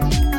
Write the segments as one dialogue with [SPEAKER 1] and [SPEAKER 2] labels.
[SPEAKER 1] think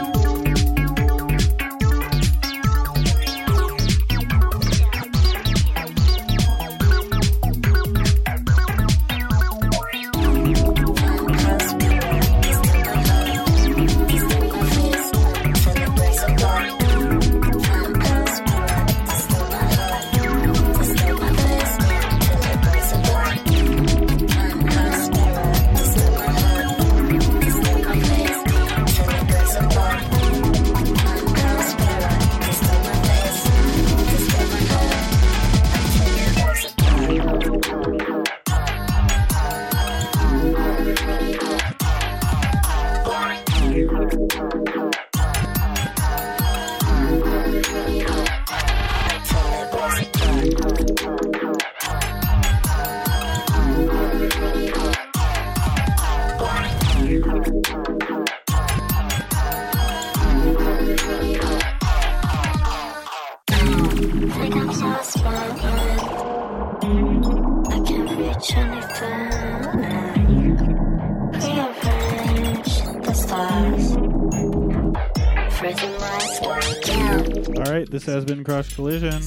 [SPEAKER 2] this has been Crush Collision.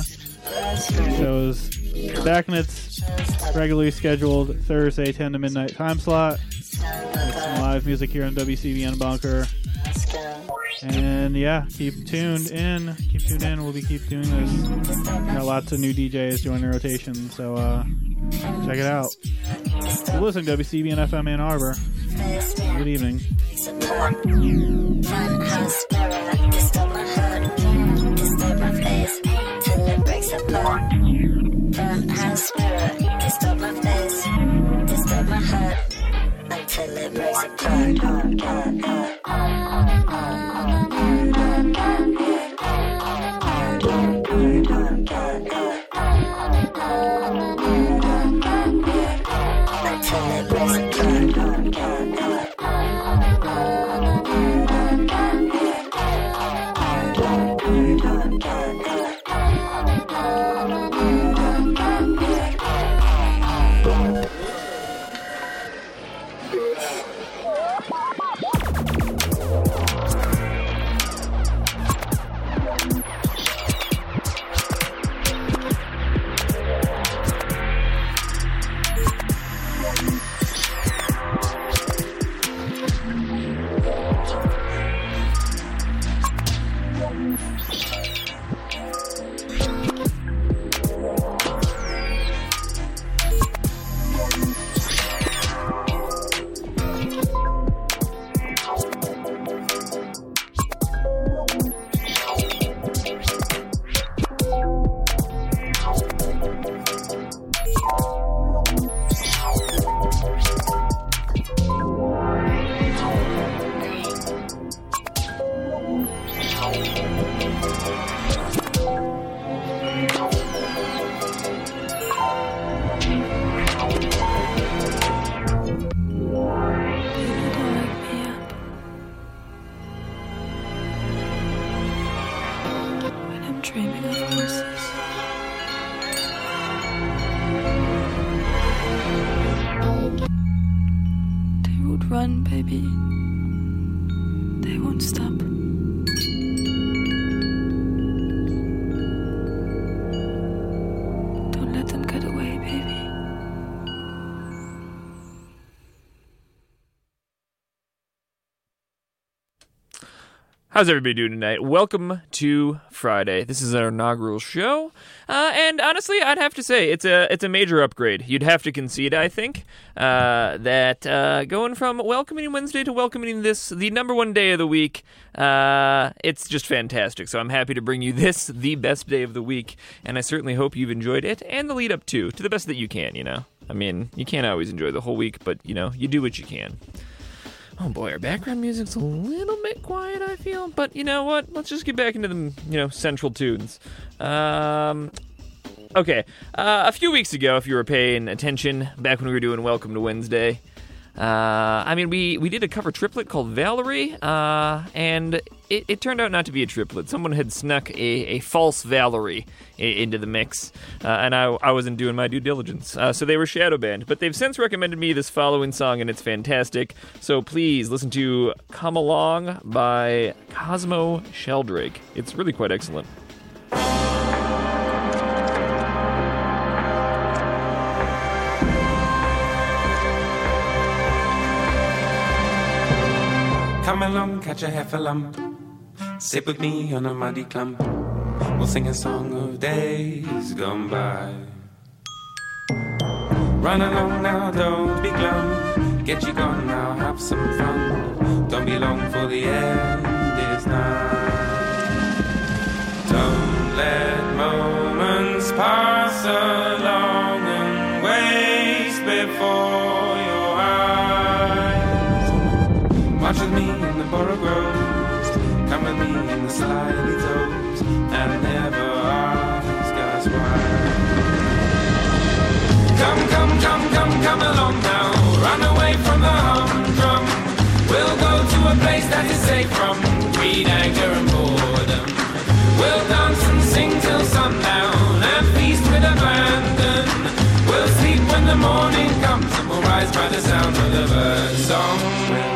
[SPEAKER 2] Shows back in its regularly scheduled Thursday 10 to midnight time slot. Some live music here on WCBN Bunker. And yeah, keep tuned in. Keep tuned in. We'll be keep doing this. Got lots of new DJs joining the rotation, so uh, check it out. You're WCBN FM Ann Arbor. Good evening.
[SPEAKER 3] How's everybody doing tonight? Welcome to Friday. This is our inaugural show, uh, and honestly, I'd have to say it's a it's a major upgrade. You'd have to concede, I think, uh, that uh, going from welcoming Wednesday to welcoming this the number one day of the week, uh, it's just fantastic. So I'm happy to bring you this the best day of the week, and I certainly hope you've enjoyed it and the lead up to to the best that you can. You know, I mean, you can't always enjoy the whole week, but you know, you do what you can. Oh boy, our background music's a little bit quiet, I feel. But you know what? Let's just get back into the you know central tunes. Um, okay, uh, a few weeks ago, if you were paying attention, back when we were doing Welcome to Wednesday, Uh, I mean, we, we did a cover triplet called Valerie, uh, and it, it turned out not to be a triplet. Someone had snuck a, a false Valerie into the mix, uh, and I, I wasn't doing my due diligence. Uh, so they were shadow banned. But they've since recommended me this following song, and it's fantastic. So please listen to Come Along by Cosmo Sheldrake. It's really quite excellent.
[SPEAKER 4] Come along, catch a half a lump. Sit with me on a muddy clump. We'll sing a song of days gone by. Run along now, don't be glum. Get you gone now, have some fun. Don't be long for the end is nigh. Don't let moments pass along me in the. Come with me in the slimy toes. And never ask us why. Come, come, come, come, come along now. Run away from the humdrum. We'll go to a place that is safe from greed, anger, and boredom. We'll dance and sing till sundown and feast with abandon. We'll sleep when the morning comes and we'll rise by the sound of the bird song.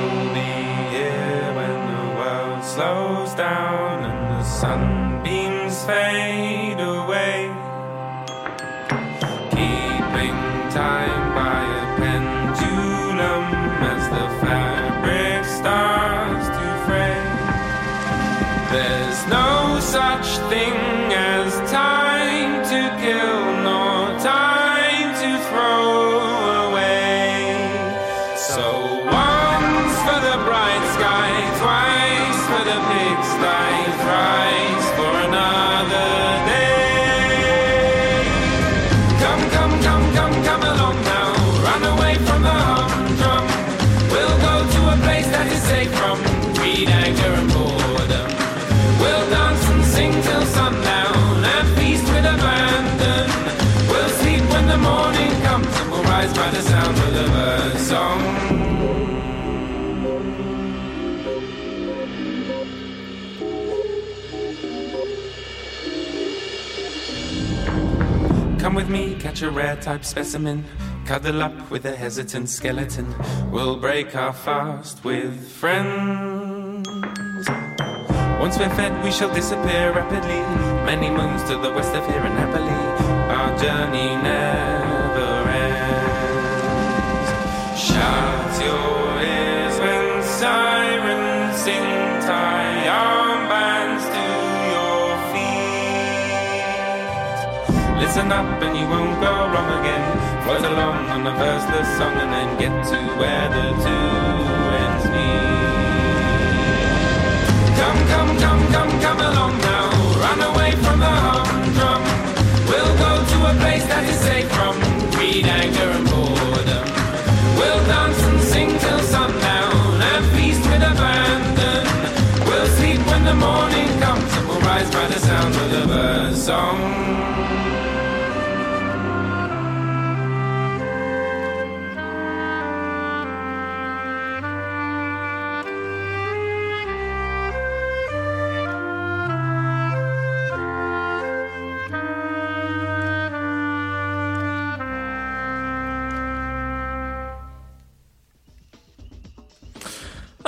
[SPEAKER 4] Catch a rare type specimen. Cuddle up with a hesitant skeleton. We'll break our fast with friends. Once we're fed, we shall disappear rapidly. Many moons to the west of here and happily. Our journey never ends. Shut your ears when sirens sing. Listen up and you won't go wrong again. Float along on the verseless song and then get to where the two ends meet.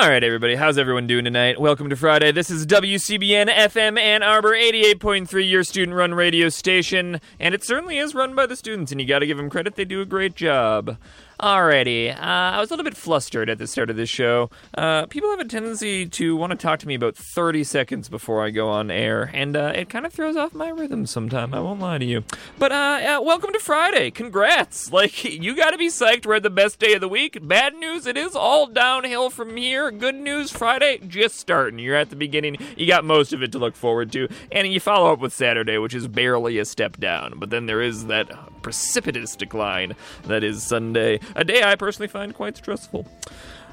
[SPEAKER 3] All right, everybody. How's everyone doing tonight? Welcome to Friday. This is WCBN FM Ann Arbor 88.3, your student run radio station. And it certainly is run by the students, and you got to give them credit. They do a great job. Alrighty, uh, I was a little bit flustered at the start of this show. Uh, people have a tendency to want to talk to me about 30 seconds before I go on air, and uh, it kind of throws off my rhythm sometimes. I won't lie to you. But uh, welcome to Friday. Congrats. Like, you got to be psyched. We're at the best day of the week. Bad news, it is all downhill from here. Good news, Friday just starting. You're at the beginning. You got most of it to look forward to. And you follow up with Saturday, which is barely a step down. But then there is that precipitous decline that is Sunday. A day I personally find quite stressful.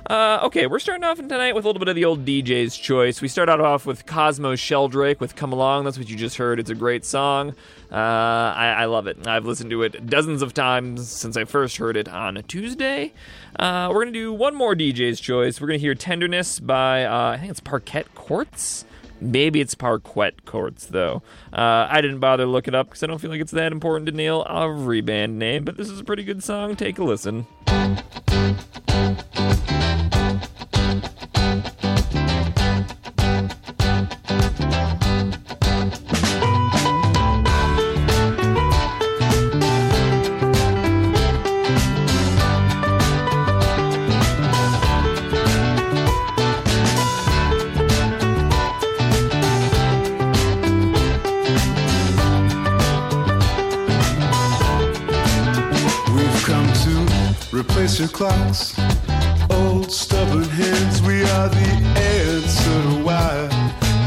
[SPEAKER 3] Uh, okay, we're starting off tonight with a little bit of the old DJ's choice. We start out off with Cosmo Sheldrake with "Come Along." That's what you just heard. It's a great song. Uh, I, I love it. I've listened to it dozens of times since I first heard it on Tuesday. Uh, we're gonna do one more DJ's choice. We're gonna hear "Tenderness" by uh, I think it's Parquet Courts. Maybe it's Parquet Courts, though. Uh, I didn't bother look it up because I don't feel like it's that important to nail every band name, but this is a pretty good song. Take a listen.
[SPEAKER 5] Your clocks. Old stubborn hands, we are the answer to why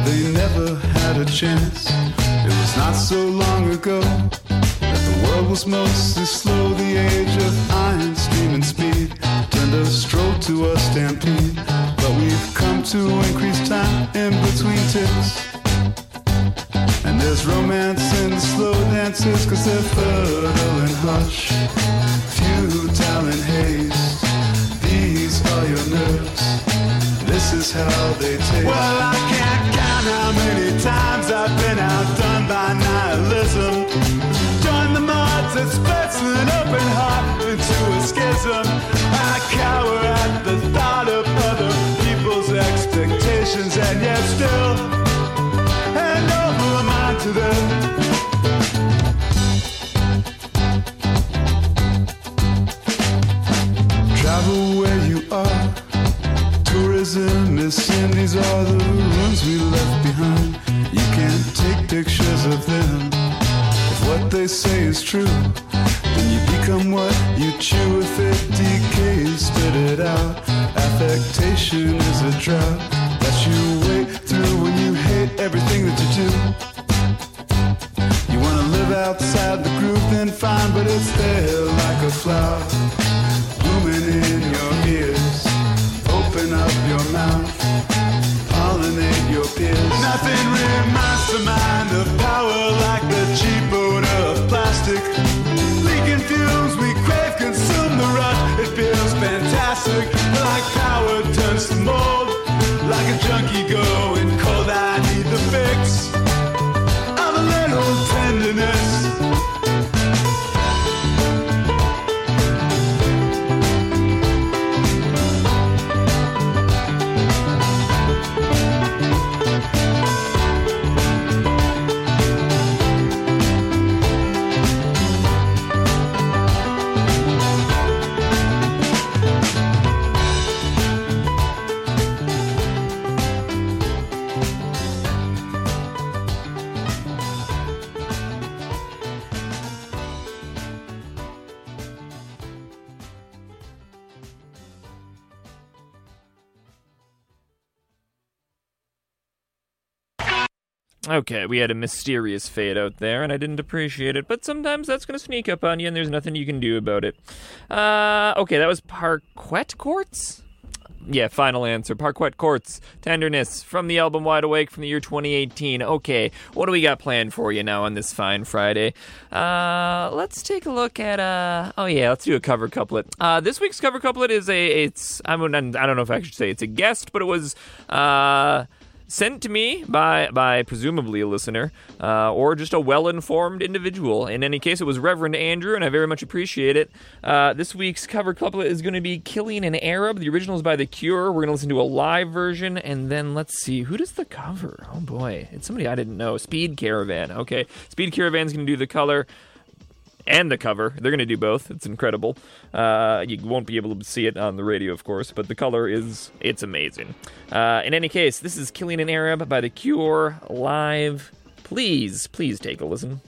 [SPEAKER 5] they never had a chance. It was not so long ago that the world was mostly slow. The age of iron, steam, and speed turned a stroll to a stampede. But we've come to increase time in between ticks. There's romance in slow dances, cause they're fertile and hush, futile and haze. These are your nerves, this is how they taste. Well, I can't count how many times I've been outdone by nihilism. Join the mods that splits an open heart into a schism. I cower at the thought of other people's expectations, and yet still Affectation is a that you wait through when you hate everything that you do. Live outside the group, then fine, but it's there like a flower blooming in your ears. Open up your mouth, pollinate your peers. Nothing reminds the mind of power like the cheap odor of plastic. Leaking fumes, we crave, consume the rush. It feels fantastic, like power turns to mold. Like a junkie going
[SPEAKER 3] Okay, we had a mysterious fade out there, and I didn't appreciate it, but sometimes that's going to sneak up on you, and there's nothing you can do about it. Uh, okay, that was Parquet Courts? Yeah, final answer. Parquet Courts, Tenderness, from the album Wide Awake from the year 2018. Okay, what do we got planned for you now on this fine Friday? Uh, let's take a look at, uh, oh yeah, let's do a cover couplet. Uh, this week's cover couplet is a, it's, I'm, I don't know if I should say it's a guest, but it was, uh, sent to me by by presumably a listener uh, or just a well-informed individual. In any case, it was Reverend Andrew, and I very much appreciate it. Uh, this week's cover couplet is going to be "Killing an Arab." The original is by The Cure. We're going to listen to a live version, and then let's see who does the cover. Oh boy, it's somebody I didn't know. Speed Caravan. Okay, Speed Caravan's going to do the color and the cover. They're going to do both. It's incredible. Uh, you won't be able to see it on the radio, of course, but the color is it's amazing. Uh, in any case, this is "Killing an Arab" by The Cure live. Please, please take a listen.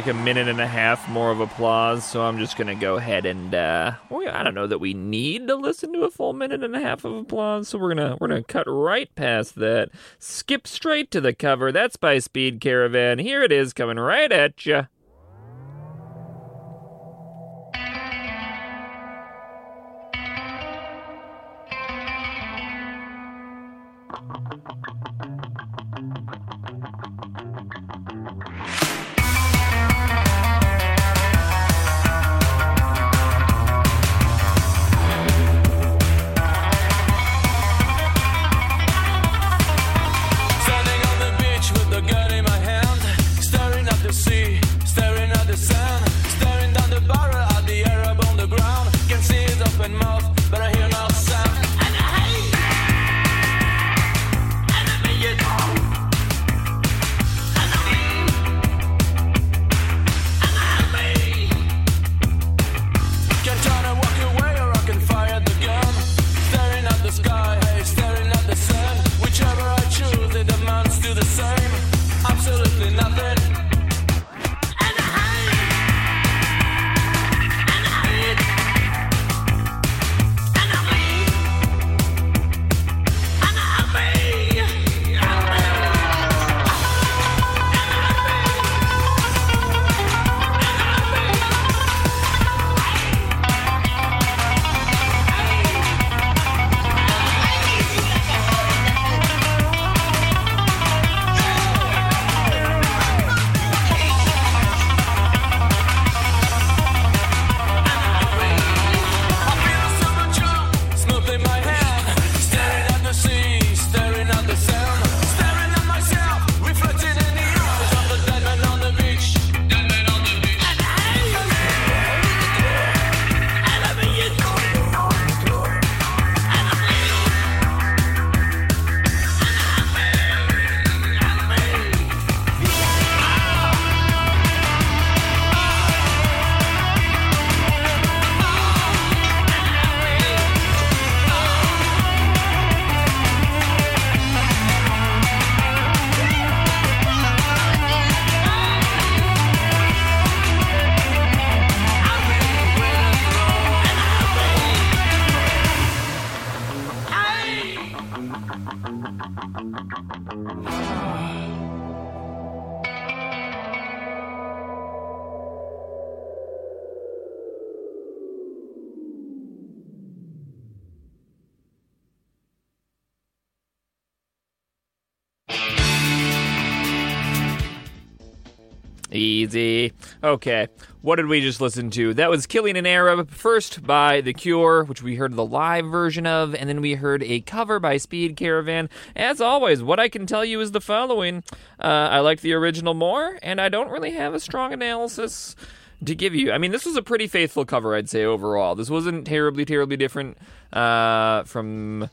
[SPEAKER 3] Like a minute and a half more of applause, so I'm just gonna go ahead and uh, well, I don't know that we need to listen to a full minute and a half of applause, so we're gonna we're gonna cut right past that, skip straight to the cover. That's by Speed Caravan. Here it is, coming right at you. Easy. Okay. What did we just listen to? That was Killing an Arab, first by The Cure, which we heard the live version of, and then we heard a cover by Speed Caravan. As always, what I can tell you is the following uh, I like the original more, and I don't really have a strong analysis to give you. I mean, this was a pretty faithful cover, I'd say, overall. This wasn't terribly, terribly different uh, from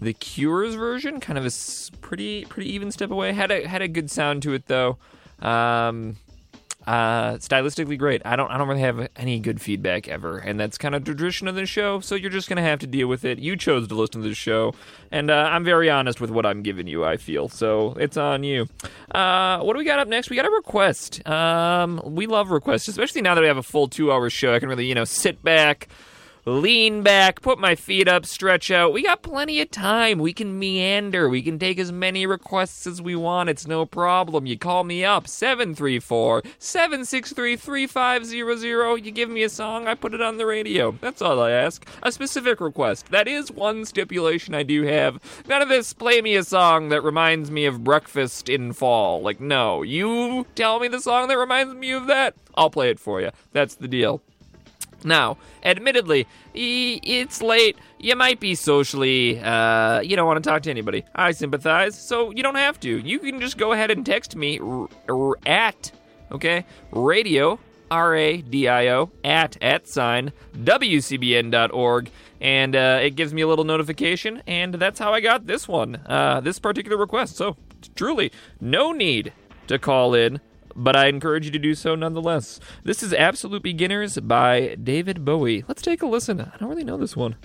[SPEAKER 3] the Cure's version. Kind of a pretty, pretty even step away. Had a had a good sound to it though. Um, uh, stylistically great. I don't I don't really have any good feedback ever, and that's kind of tradition of the show. So you're just gonna have to deal with it. You chose to listen to this show, and uh, I'm very honest with what I'm giving you. I feel so it's on you. Uh, what do we got up next? We got a request. Um, we love requests, especially now that we have a full two hour show. I can really you know sit back lean back, put my feet up, stretch out. We got plenty of time. We can meander. We can take as many requests as we want. It's no problem. You call me up 734 763 3500. You give me a song, I put it on the radio. That's all I ask. A specific request. That is one stipulation I do have. None of this play me a song that reminds me of breakfast in fall. Like, no. You tell me the song that reminds me of that, I'll play it for you. That's the deal. Now, admittedly, it's late. You might be socially, uh, you don't want to talk to anybody. I sympathize, so you don't have to. You can just go ahead and text me r- r- at, okay, radio, R A D I O, at, at sign, WCBN.org, and uh, it gives me a little notification, and that's how I got this one, uh, this particular request. So, truly, no need to call in but I encourage you to do so nonetheless. This is Absolute Beginners by David Bowie. Let's take a listen. I don't really know this one.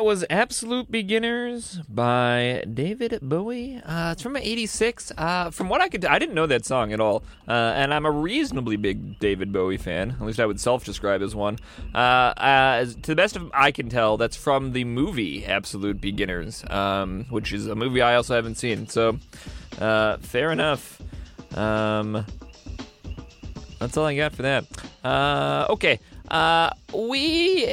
[SPEAKER 3] That was Absolute Beginners by David Bowie. Uh, it's from '86. Uh, from what I could, I didn't know that song at all, uh, and I'm a reasonably big David Bowie fan. At least I would self-describe as one. Uh, uh, as, to the best of I can tell, that's from the movie Absolute Beginners, um, which is a movie I also haven't seen. So, uh, fair enough. Um, that's all I got for that. Okay. We,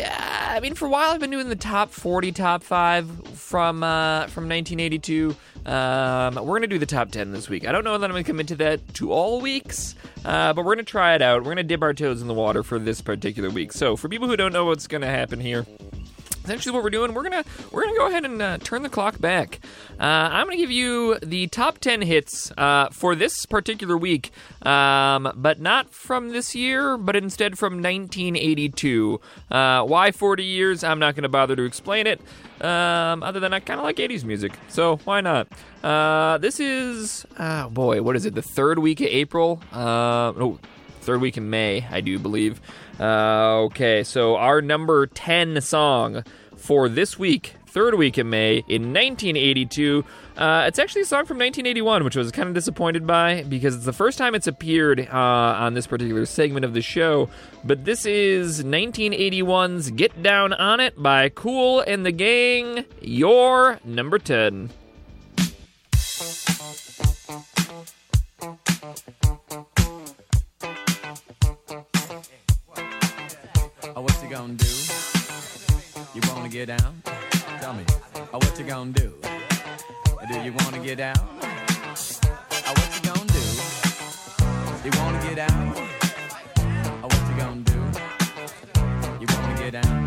[SPEAKER 3] I mean, for a while I've been doing the top 40, top five from uh, from 1982. Um, we're gonna do the top 10 this week. I don't know that I'm gonna commit to that to all weeks, uh, but we're gonna try it out. We're gonna dip our toes in the water for this particular week. So, for people who don't know what's gonna happen here, essentially what we're doing we're gonna we're gonna go ahead and uh, turn the clock back. Uh, i'm gonna give you the top 10 hits uh, for this particular week um, but not from this year but instead from 1982 uh, why 40 years? I'm not gonna bother to explain it um, other than i kind of like 80s music so why not? Uh, this is oh boy what is it the third week of april? Oh third week in May, I do believe. Uh, okay, so our number 10 song for this week, third week in May, in 1982. Uh, it's actually a song from 1981, which I was kind of disappointed by because it's the first time it's appeared uh, on this particular segment of the show. But this is 1981's Get Down On It by Kool and the Gang, your number 10.
[SPEAKER 6] Oh, what you gonna do? Get down? Tell me. Oh, what you gonna do? Do you wanna get down? Oh, what you gonna do? You wanna get down? Oh, what you gonna do? You wanna get down?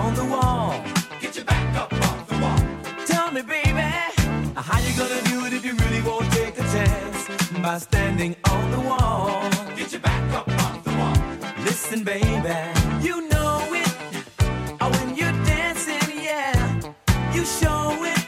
[SPEAKER 4] On the wall. Get your back up off the wall.
[SPEAKER 6] Tell me, baby, how you gonna do it if you really won't take a chance? By standing on the wall.
[SPEAKER 4] Get your back up off the wall.
[SPEAKER 6] Listen, baby, you know it. Oh, when you're dancing, yeah, you show it.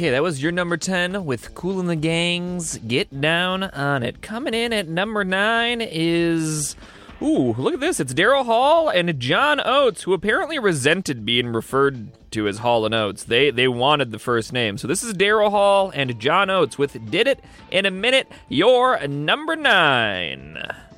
[SPEAKER 3] Okay, that was your number 10 with Kool and the Gangs. Get down on it. Coming in at number 9 is. Ooh, look at this. It's Daryl Hall and John Oates, who apparently resented being referred to as Hall and Oates. They they wanted the first name. So this is Daryl Hall and John Oates with Did It in a Minute, your number 9.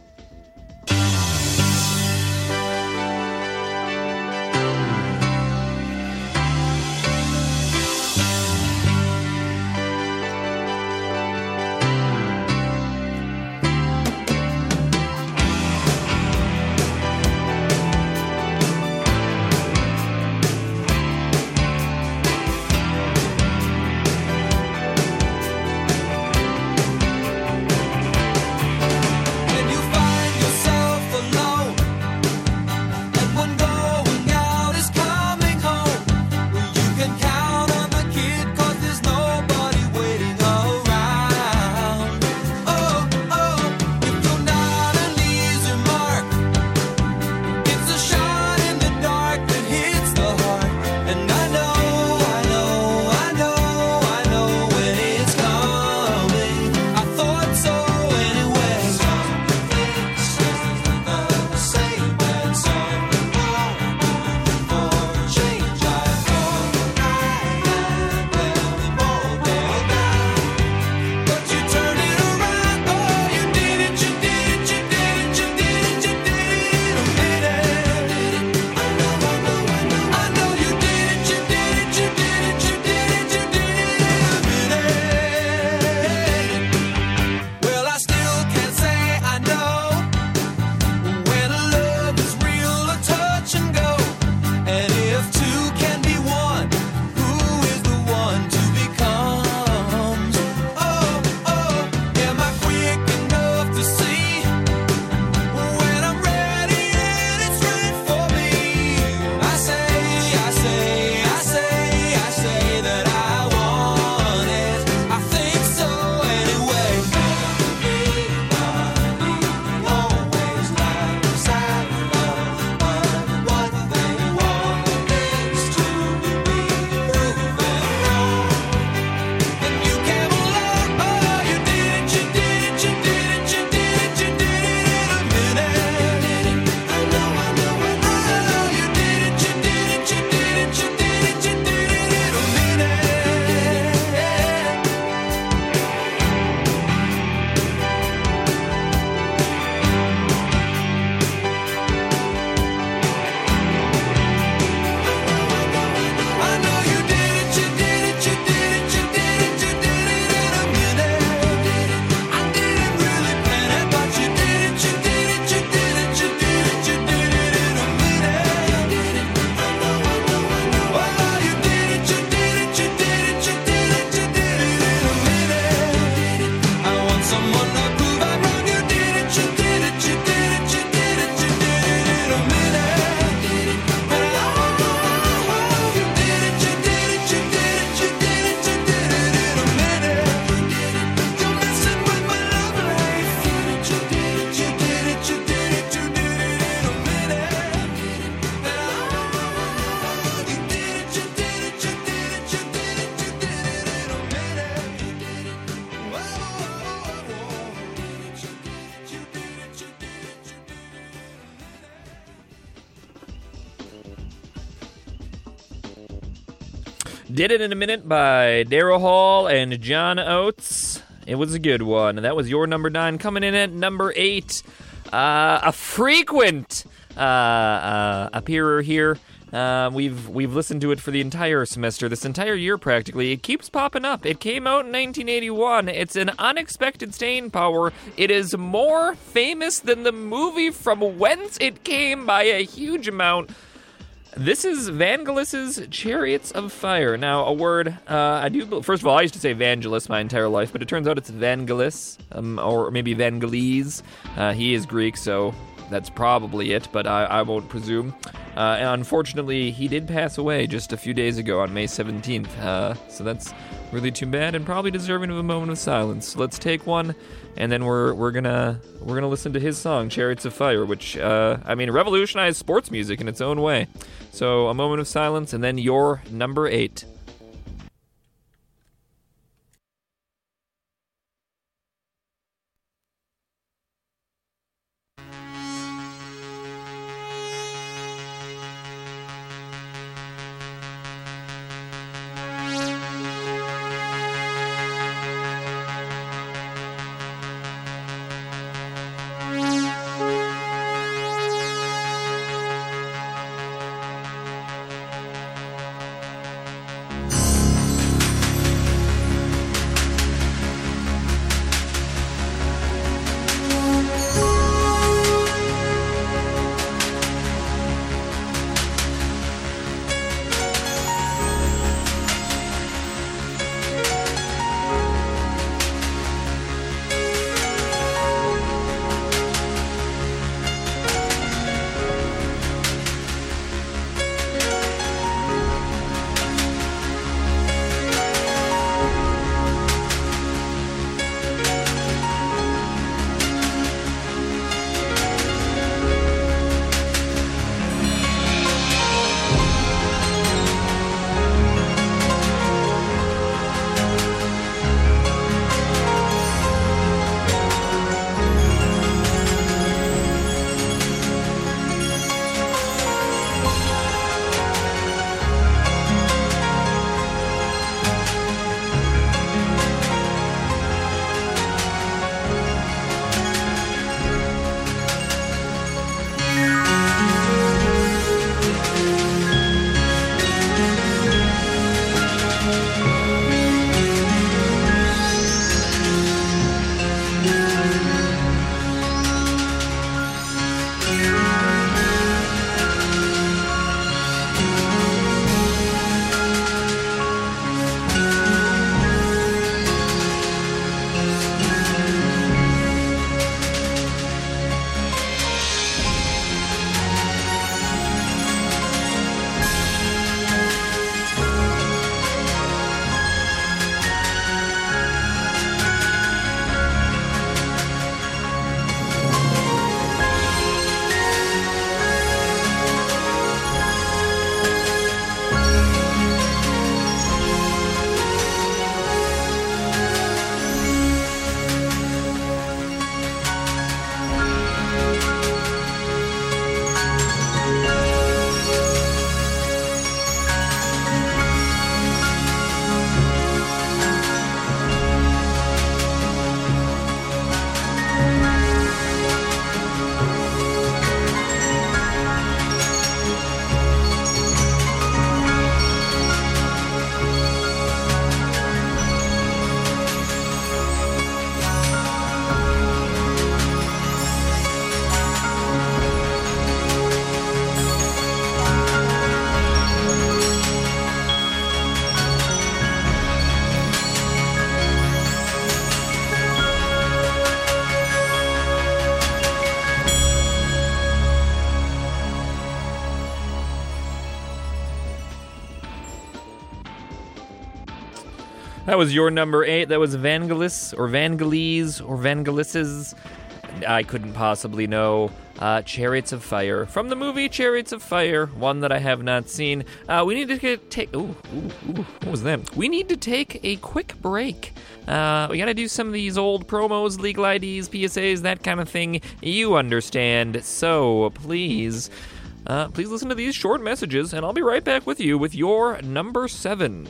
[SPEAKER 3] Did It in a Minute by Daryl Hall and John Oates. It was a good one. That was your number nine. Coming in at number eight, uh, a frequent uh, uh, appearer here. Uh, we've we've listened to it for the entire semester, this entire year practically. It keeps popping up. It came out in 1981. It's an unexpected staying power. It is more famous than the movie from whence it came by a huge amount. This is Vangelis's Chariots of Fire. Now, a word uh, I do. First of all, I used to say Vangelis my entire life, but it turns out it's Vangelis, um, or maybe Vangelis. Uh, he is Greek, so that's probably it, but I, I won't presume. Uh, and unfortunately, he did pass away just a few days ago on May 17th. Uh, so that's really too bad, and probably deserving of a moment of silence. So let's take one, and then we're we're gonna we're gonna listen to his song "Chariots of Fire," which uh, I mean revolutionized sports music in its own way. So a moment of silence, and then your number eight. Was your number eight. That was Vangelis or Vangelis or Vangelis's. I couldn't possibly know. Uh, Chariots of Fire from the movie Chariots of Fire, one that I have not seen. Uh, we need to get, take. Ooh, ooh, ooh, what was that? We need to take a quick break. Uh, we got to do some of these old promos, legal IDs, PSAs, that kind of thing. You understand. So please Uh, please listen to these short messages, and I'll be right back with you with your number seven.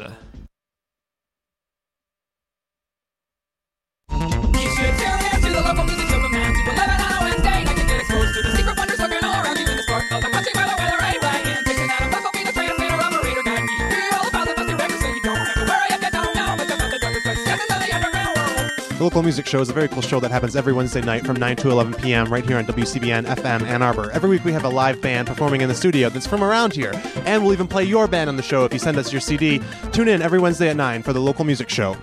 [SPEAKER 4] The local music show
[SPEAKER 7] is a very cool show that happens every Wednesday night from 9 to 11 p.m. right here on WCBN FM Ann Arbor. Every week we have a live band performing in the studio that's from around here. And we'll even play your band on the show if you send us your CD. Tune in every Wednesday at 9 for the local music show.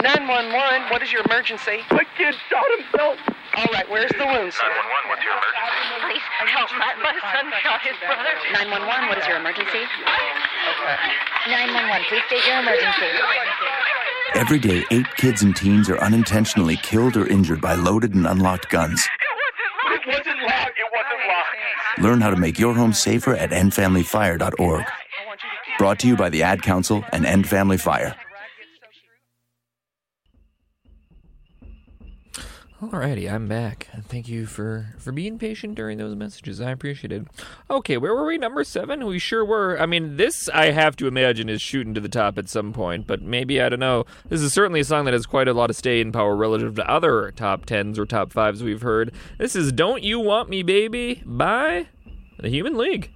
[SPEAKER 8] 911, what is your emergency? My kid shot himself. All right, where's the wound, sir?
[SPEAKER 9] 911, what's your emergency?
[SPEAKER 8] Please help. My, my son shot his brother.
[SPEAKER 10] 911, what is your emergency? 911, please state your emergency.
[SPEAKER 11] Every day, eight kids and teens are unintentionally killed or injured by loaded and unlocked guns.
[SPEAKER 9] It wasn't locked. It wasn't locked.
[SPEAKER 11] Learn how to make your home safer at endfamilyfire.org. Brought to you by the Ad Council and End Family Fire.
[SPEAKER 3] Alrighty, I'm back. Thank you for for being patient during those messages. I appreciate it. Okay, where were we? Number seven? We sure were. I mean, this I have to imagine is shooting to the top at some point, but maybe I don't know. This is certainly a song that has quite a lot of staying power relative to other top tens or top fives we've heard. This is "Don't You Want Me, Baby" by the Human League.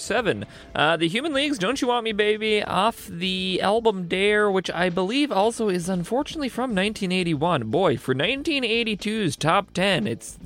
[SPEAKER 12] Seven, uh, the Human Leagues, "Don't You Want Me, Baby," off the album Dare, which I believe also is unfortunately from 1981. Boy, for 1982's top ten, it's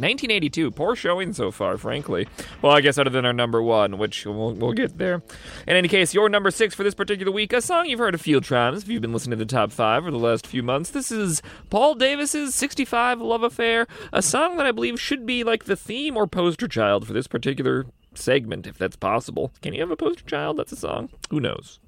[SPEAKER 12] 1982. Poor showing so far, frankly. Well, I guess other than our number one, which we'll, we'll get there. In any case, your number six for this particular week, a song you've heard a few times if you've been listening to the top five for the last few months. This is Paul Davis's 65 Love Affair, a song that I believe should be like the theme or poster child for this particular segment, if that's possible. Can you have a poster child? That's a song. Who knows?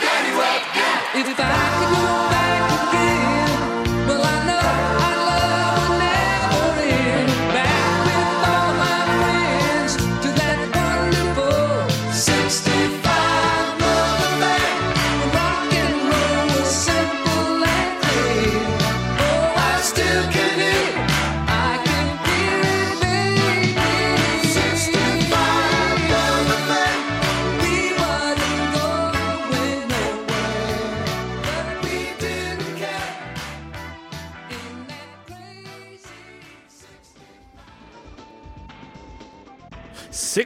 [SPEAKER 3] Biddy-wop, biddy-wop. If I could go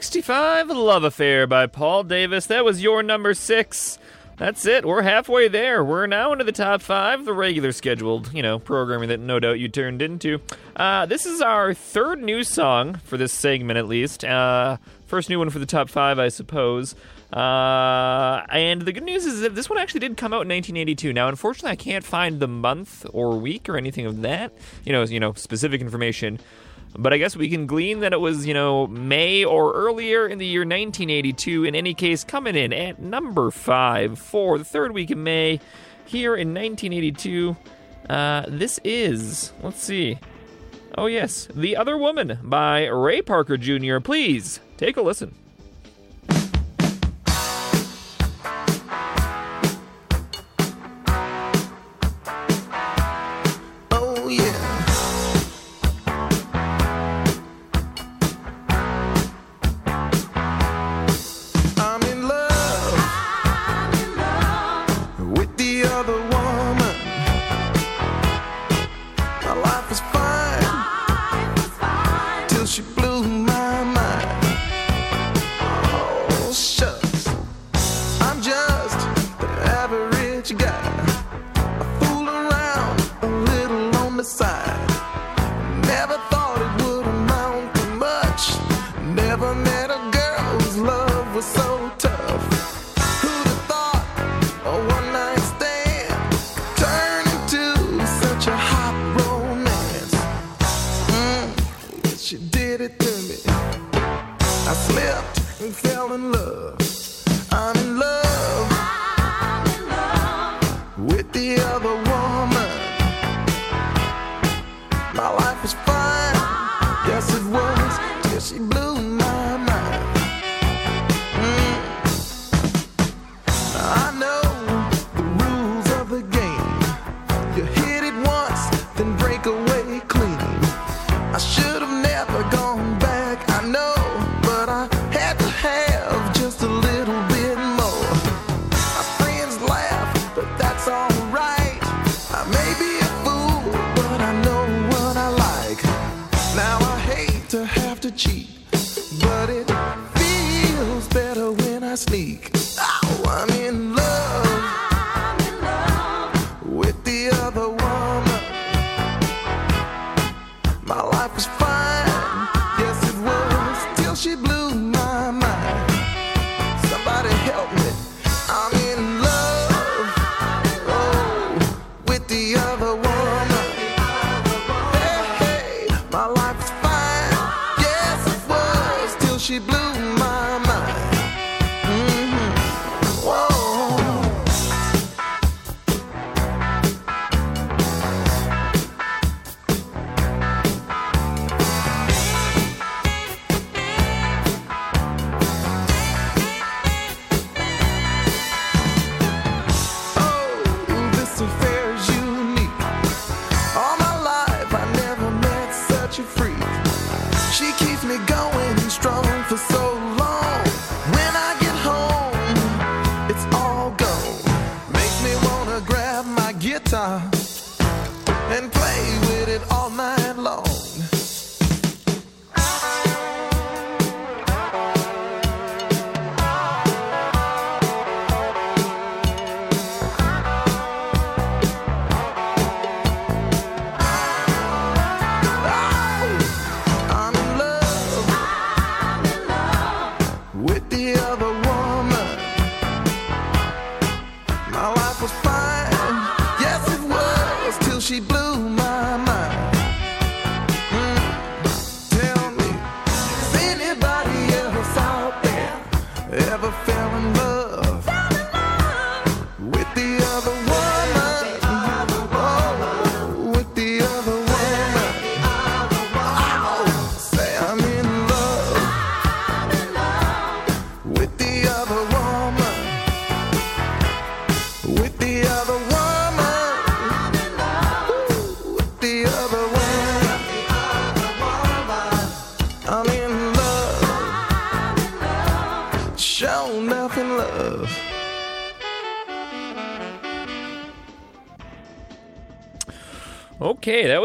[SPEAKER 3] 65 Love Affair
[SPEAKER 12] by Paul Davis. That was your number six. That's it. We're halfway there. We're now into the top five, the regular scheduled, you know, programming that no doubt you turned into. Uh, this is our third new song for this segment, at least. Uh, first new one for the top five, I suppose. Uh, and the good news is that this one actually did come out in 1982. Now, unfortunately, I can't find the month or week or anything of that. You know, you know, specific information. But I guess we can glean that it was, you know, May or earlier in the year 1982. In any case, coming in at number five for the third week in May here in 1982. Uh, this is, let's see.
[SPEAKER 13] Oh, yes, The Other Woman by Ray Parker Jr. Please take a listen.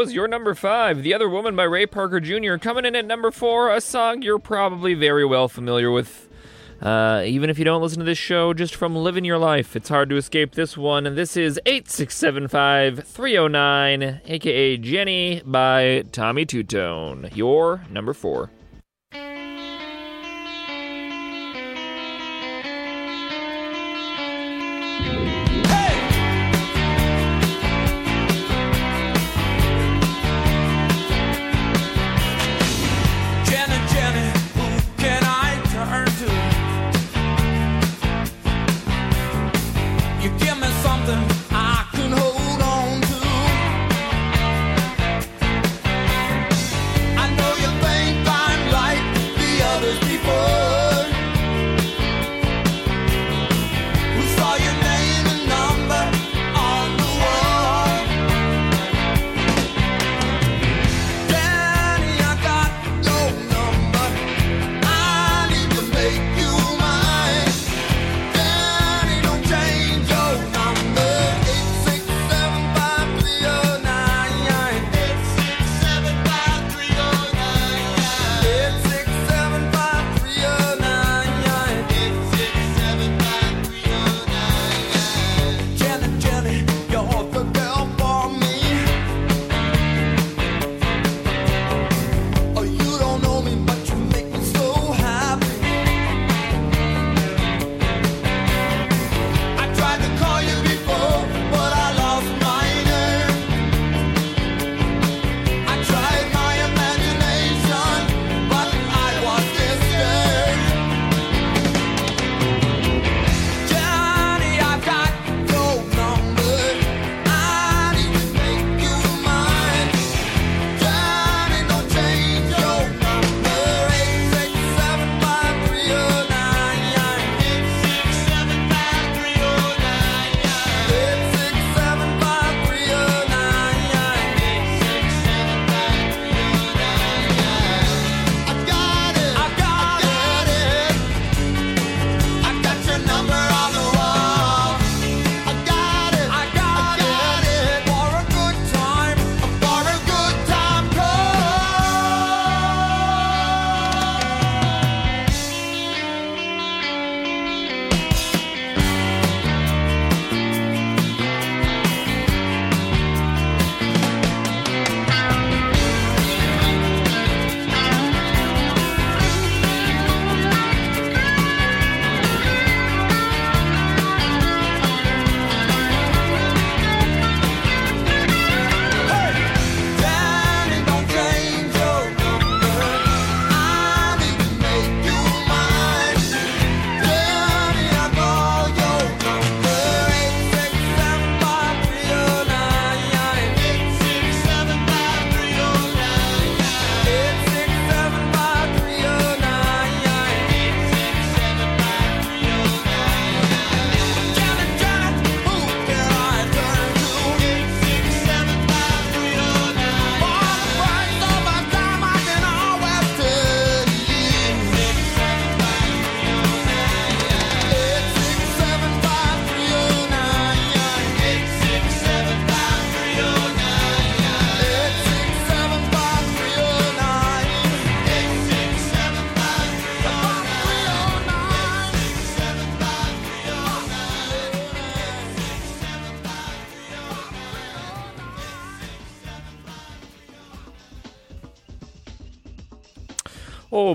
[SPEAKER 3] was
[SPEAKER 13] your number five, The Other Woman by Ray Parker Jr. Coming in at number four, a song you're probably very well familiar with. Uh, even if you don't listen to this show, just from living your life, it's hard to escape this one. And this is 8675 309, aka Jenny by Tommy Tutone, your number four.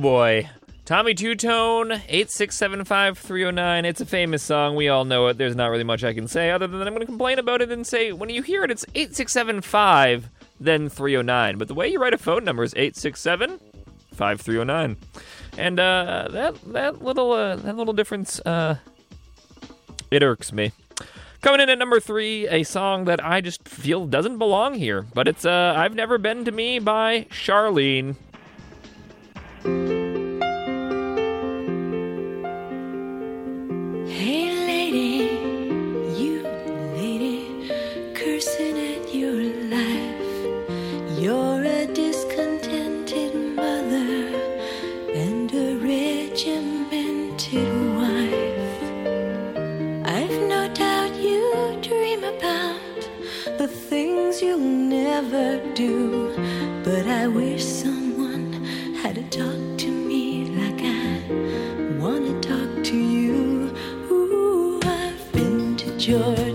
[SPEAKER 3] Boy. Tommy Tutone, 8675309. It's a famous song. We all know it. There's not really much I can say other than I'm going to complain about it and say when you hear it, it's 8675, then 309. But the way you write a phone number is 867 5309. And uh, that that little uh, that little difference uh, it irks me. Coming in at number three, a song that I just feel doesn't belong here, but it's uh, "I've Never Been to Me" by Charlene.
[SPEAKER 14] Hey lady, you lady, cursing at your life. You're a discontented mother and a regimented wife. I've no doubt you dream about the things you'll never do, but I wish been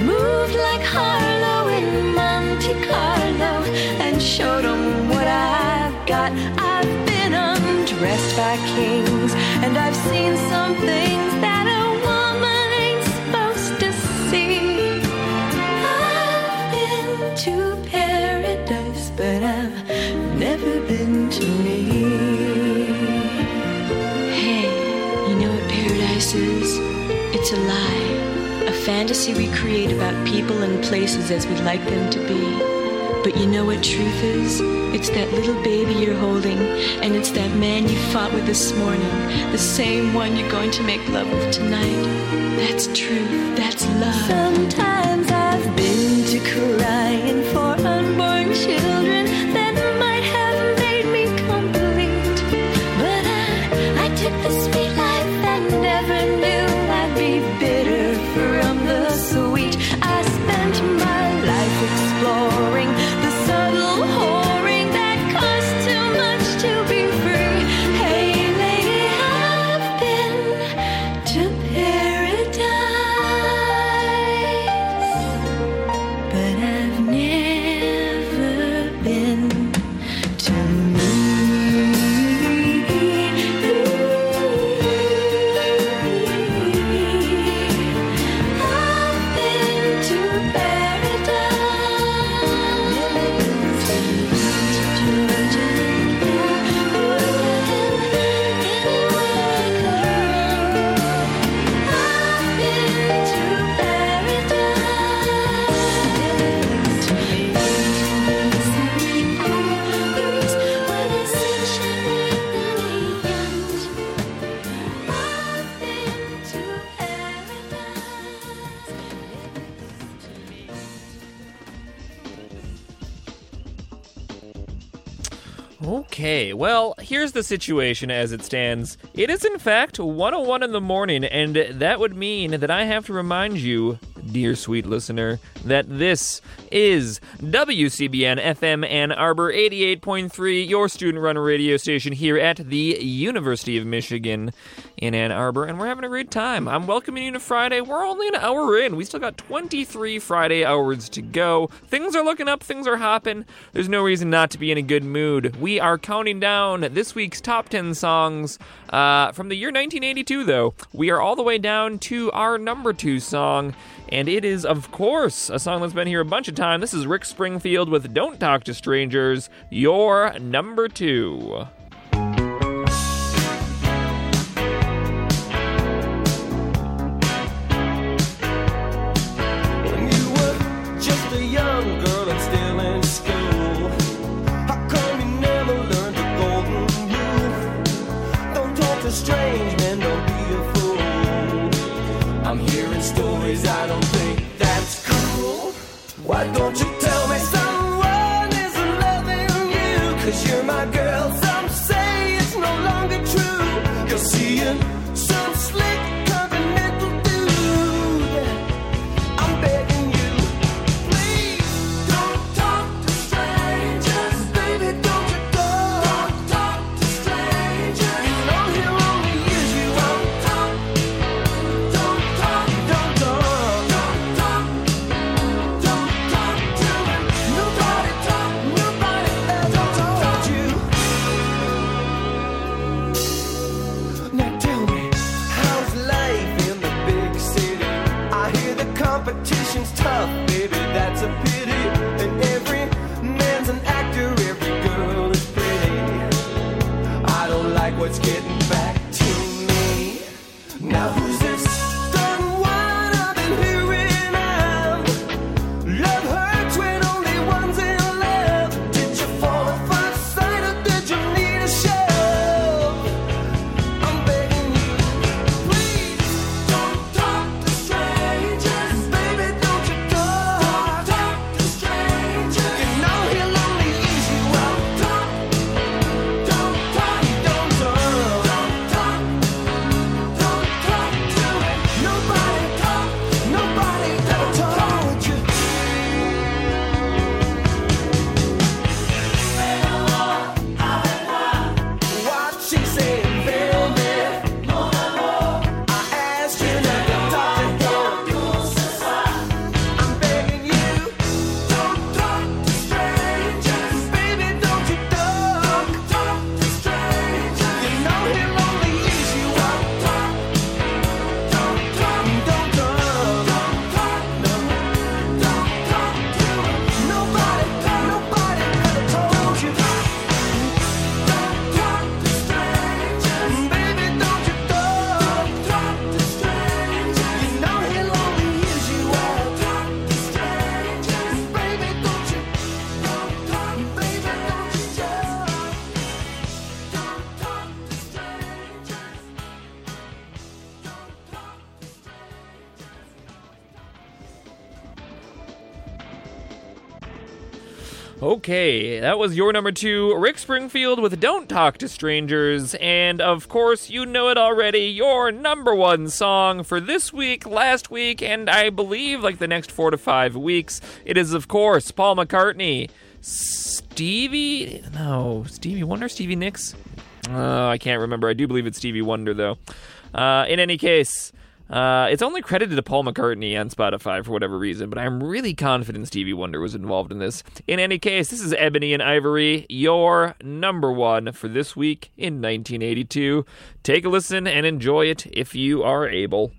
[SPEAKER 14] Moved like Harlow in Monte Carlo and showed 'em what I've got. I've been undressed by kings and I've seen some
[SPEAKER 15] about people and places as we'd like them to be. But you know what truth is? It's that little baby you're holding, and it's that man you fought with this morning, the same one you're going to make love with tonight. That's truth. That's love.
[SPEAKER 14] Sometimes I've been to crying for unborn children
[SPEAKER 3] the situation as it stands. It is, in fact, 101 in the morning, and that would mean that I have to remind you dear sweet listener, that this is WCBN FM Ann Arbor 88.3, your student run radio station here at the University of Michigan in Ann Arbor, and we're having a great time. I'm welcoming you to Friday. We're only an hour in. We still got 23 Friday hours to go. Things are looking up, things are hopping. There's no reason not to be in a good mood. We are counting down this week's top 10 songs uh, from the year 1982, though. We are all the way down to our number two song, and it is, of course, a song that's been here a bunch of times. This is Rick Springfield with Don't Talk to Strangers, your number two.
[SPEAKER 6] Why don't you competition's tough, baby, that's a pity. And every man's an actor, every girl is pretty. I don't like what's getting back to me. Now
[SPEAKER 3] Okay, that was your number two, Rick Springfield with Don't Talk to Strangers. And of course, you know it already, your number one song for this week, last week, and I believe like the next four to five weeks. It is, of course, Paul McCartney. Stevie? No, Stevie Wonder? Stevie Nicks? Uh, I can't remember. I do believe it's Stevie Wonder, though. Uh, in any case, uh, it's only credited to Paul McCartney on Spotify for whatever reason, but I'm really confident Stevie Wonder was involved in this. In any case, this is Ebony and Ivory, your number one for this week in 1982. Take a listen and enjoy it if you are able.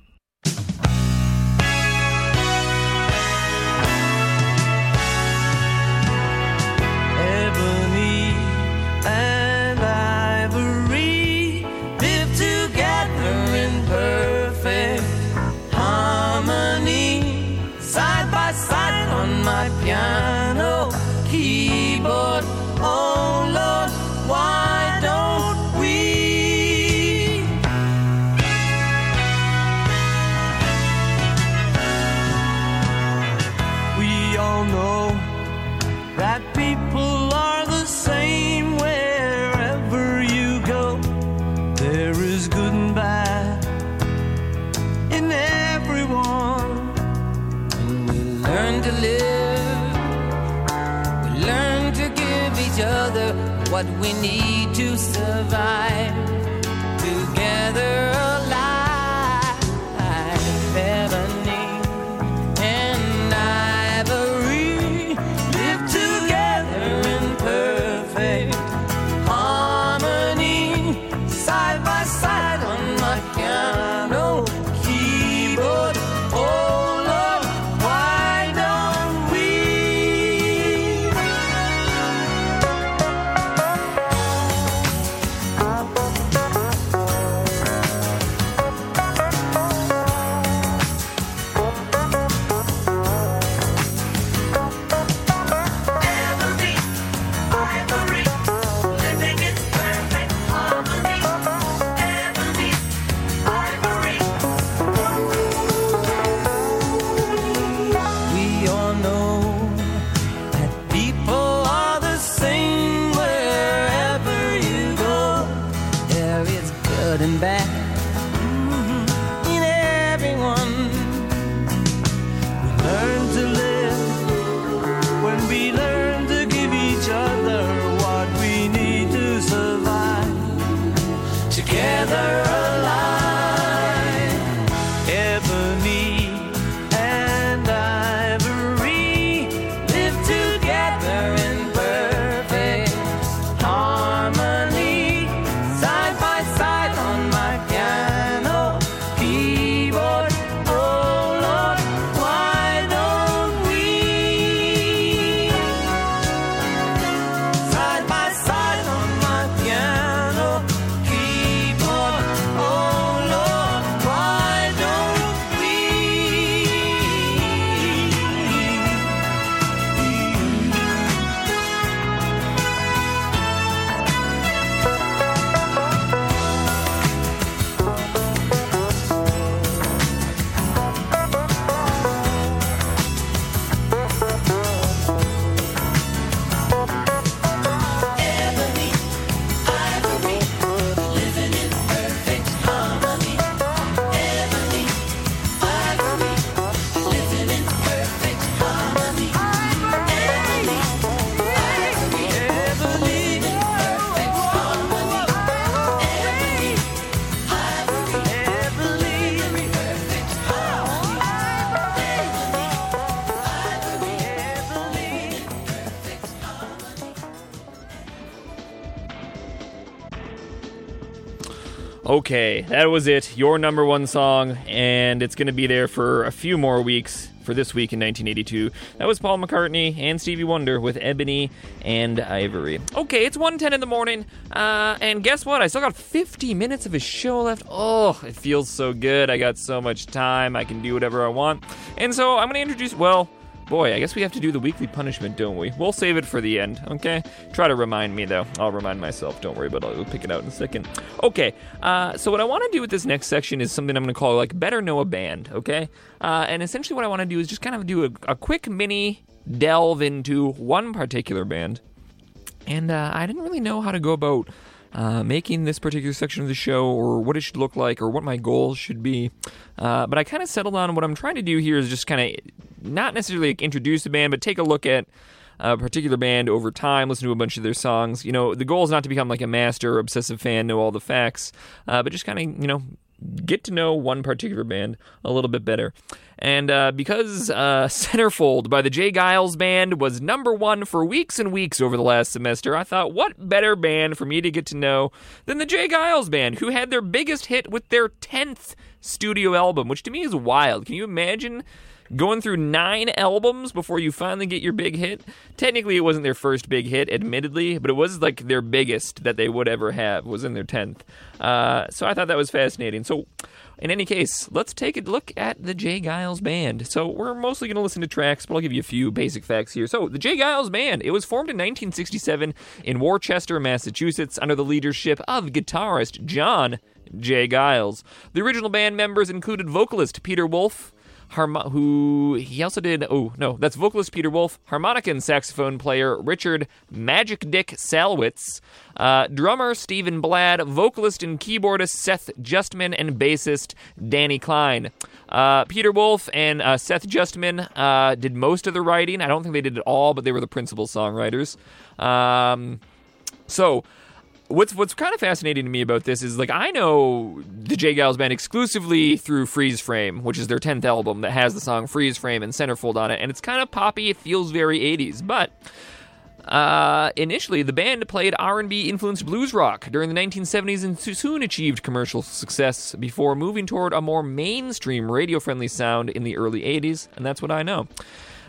[SPEAKER 6] what we need to survive together. That
[SPEAKER 3] was it. Your number one song, and it's going to be there for a few more weeks for this week in 1982. That was Paul McCartney and Stevie Wonder with Ebony and Ivory. Okay, it's 1.10 in the morning, uh, and guess what? I still got 50 minutes of a show left. Oh, it feels so good. I got so much time. I can do whatever I want. And so I'm going to introduce, well, Boy, I guess we have to do the weekly punishment, don't we? We'll save it for the end, okay? Try to remind me, though. I'll remind myself. Don't worry, but I'll pick it out in a second. Okay, uh, so what I want to do with this next section is something I'm going to call, like, Better Know a Band, okay? Uh, and essentially what I want to do is just kind of do a, a quick mini delve into one particular band. And uh, I didn't really know how to go about uh, making this particular section of the show or what it should look like or what my goals should be. Uh, but I kind of settled on what I'm trying to do here is just kind of not necessarily like introduce the band, but take a look at a particular band over time, listen to a bunch of their songs. You know, the goal is not to become like a master obsessive fan, know all the facts, uh, but just kind of, you know, get to know one particular band a little bit better. And uh, because uh, Centerfold by the J. Geils Band was number one for weeks and weeks over the last semester, I thought, what better band for me to get to know than the J. Geils Band, who had their biggest hit with their 10th studio album, which to me is wild. Can you imagine? Going through nine albums before you finally get your big hit. Technically, it wasn't their first big hit, admittedly, but it was like their biggest that they would ever have. Was in their tenth. Uh, so I thought that was fascinating. So, in any case, let's take a look at the J. Geils Band. So we're mostly going to listen to tracks, but I'll give you a few basic facts here. So the J. Geils Band, it was formed in 1967 in Worcester, Massachusetts, under the leadership of guitarist John J. Geils. The original band members included vocalist Peter Wolf. Harmo- who he also did. Oh no, that's vocalist Peter Wolf, harmonica and saxophone player Richard Magic Dick Salwitz, uh, drummer Stephen Bladd, vocalist and keyboardist Seth Justman, and bassist Danny Klein. Uh, Peter Wolf and uh, Seth Justman uh, did most of the writing. I don't think they did it all, but they were the principal songwriters. Um, So, what's what's kind of fascinating to me about this is like I know the J. Geils band exclusively through Freeze Frame, which is their tenth album that has the song Freeze Frame and Centerfold on it, and it's kind of poppy. It feels very '80s, but. Uh, initially, the band played R&B influenced blues rock during the 1970s and soon achieved commercial success before moving toward a more mainstream radio-friendly sound in the early 80s, and that's what I know.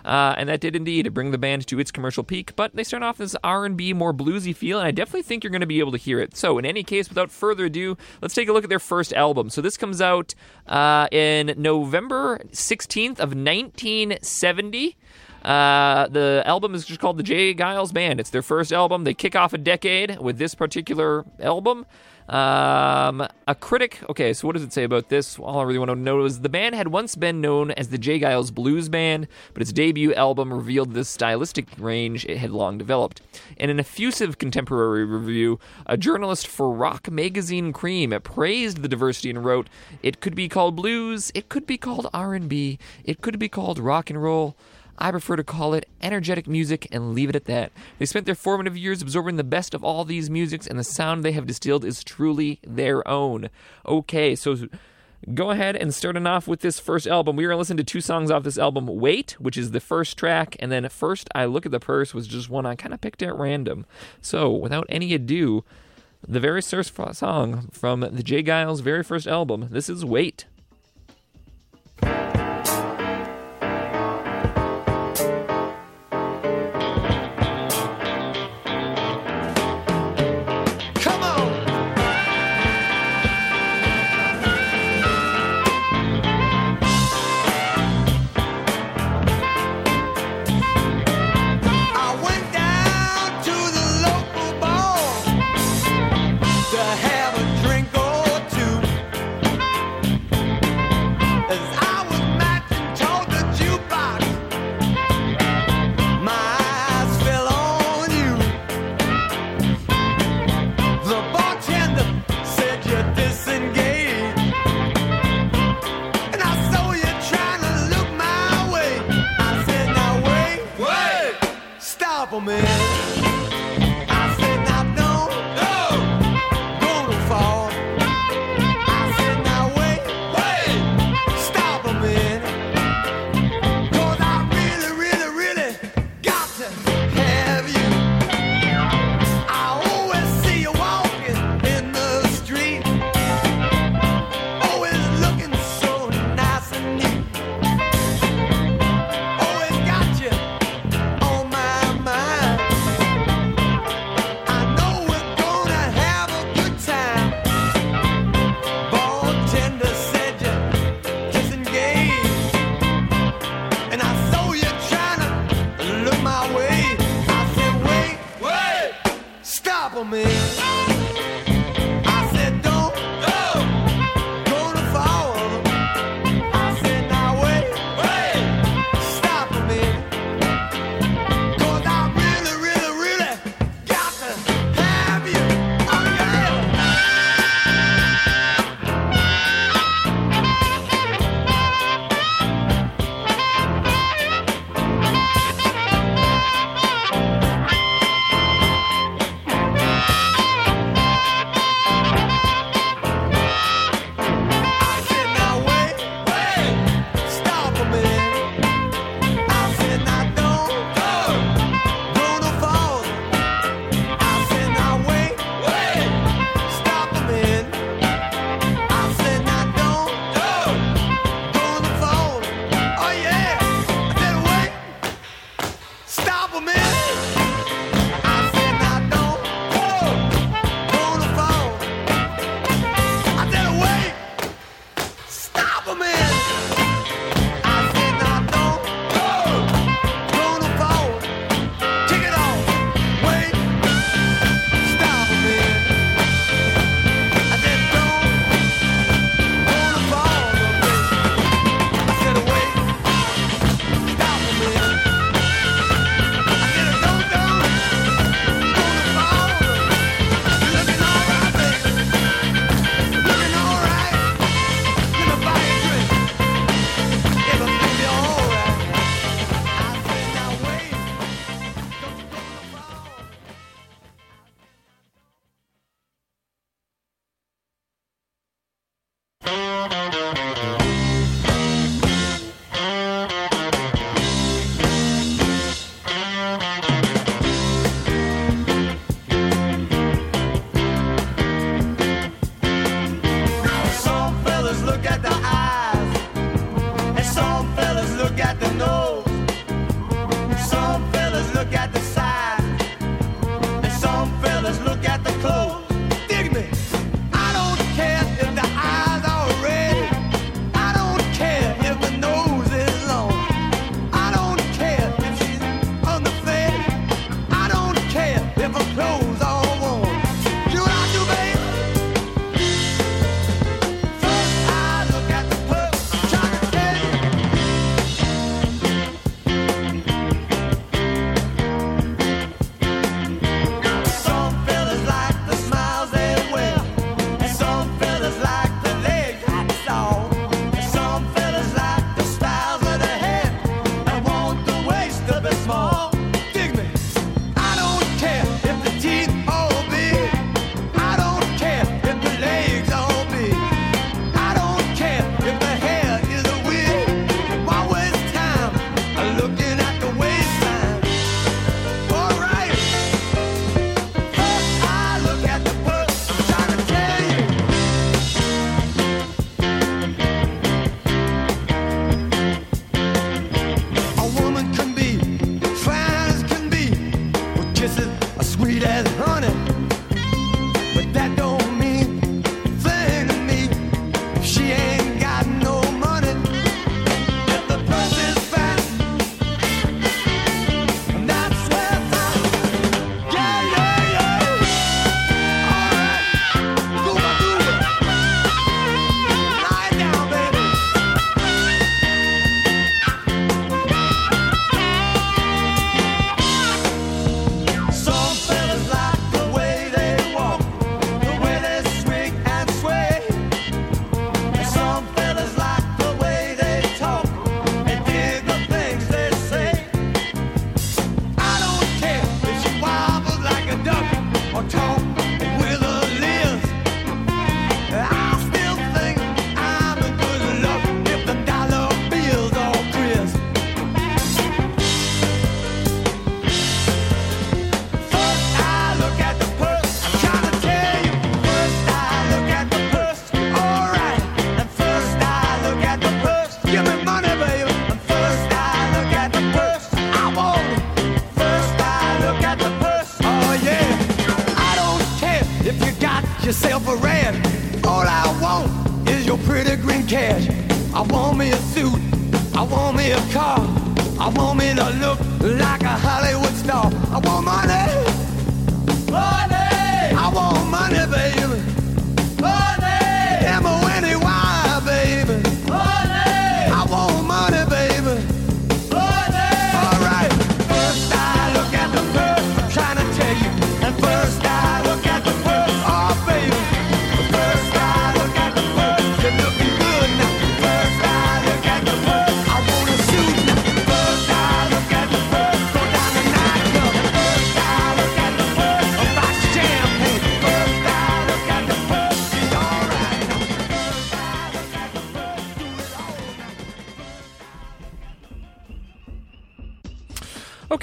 [SPEAKER 3] Uh, and that did indeed bring the band to its commercial peak. But they start off this R&B, more bluesy feel, and I definitely think you're going to be able to hear it. So, in any case, without further ado, let's take a look at their first album. So, this comes out uh, in November 16th of 1970. Uh, the album is just called the J. Geils Band. It's their first album. They kick off a decade with this particular album. Um, a critic. Okay, so what does it say about this? All I really want to know is the band had once been known as the J. Geils Blues Band, but its debut album revealed the stylistic range it had long developed. In an effusive contemporary review, a journalist for rock magazine Creem praised the diversity and wrote, "It could be called blues, it could be called R&B, it could be called rock and roll." I prefer to call it energetic music and leave it at that. They spent their formative years absorbing the best of all these musics, and the sound they have distilled is truly their own. Okay, so go ahead and starting off with this first album. We are going to listen to two songs off this album Wait, which is the first track, and then First I Look at the Purse was just one I kind of picked at random. So without any ado, the very first song from the J. Geils' very first album. This is Wait.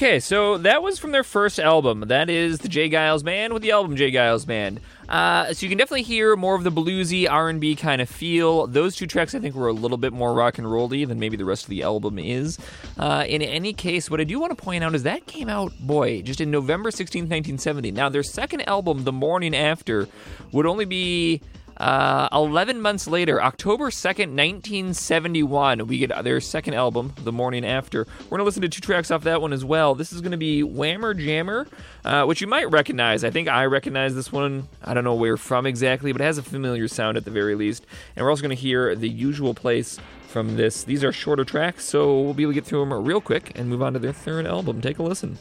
[SPEAKER 3] Okay, so that was from their first album. That is the J. Geils Band with the album J. Geils Band. Uh, so you can definitely hear more of the bluesy R&B kind of feel. Those two tracks, I think, were a little bit more rock and rolly than maybe the rest of the album is. Uh, in any case, what I do want to point out is that came out, boy, just in November 16, 1970. Now, their second album, The Morning After, would only be uh, 11 months later, October 2nd, 1971, we get their second album, The Morning After. We're going to listen to two tracks off that one as well. This is going to be Whammer Jammer, uh, which you might recognize. I think I recognize this one. I don't know where from exactly, but it has a familiar sound at the very least. And we're also going to hear The Usual Place from this. These are shorter tracks, so we'll be able to get through them real quick and move on to their third album. Take a listen.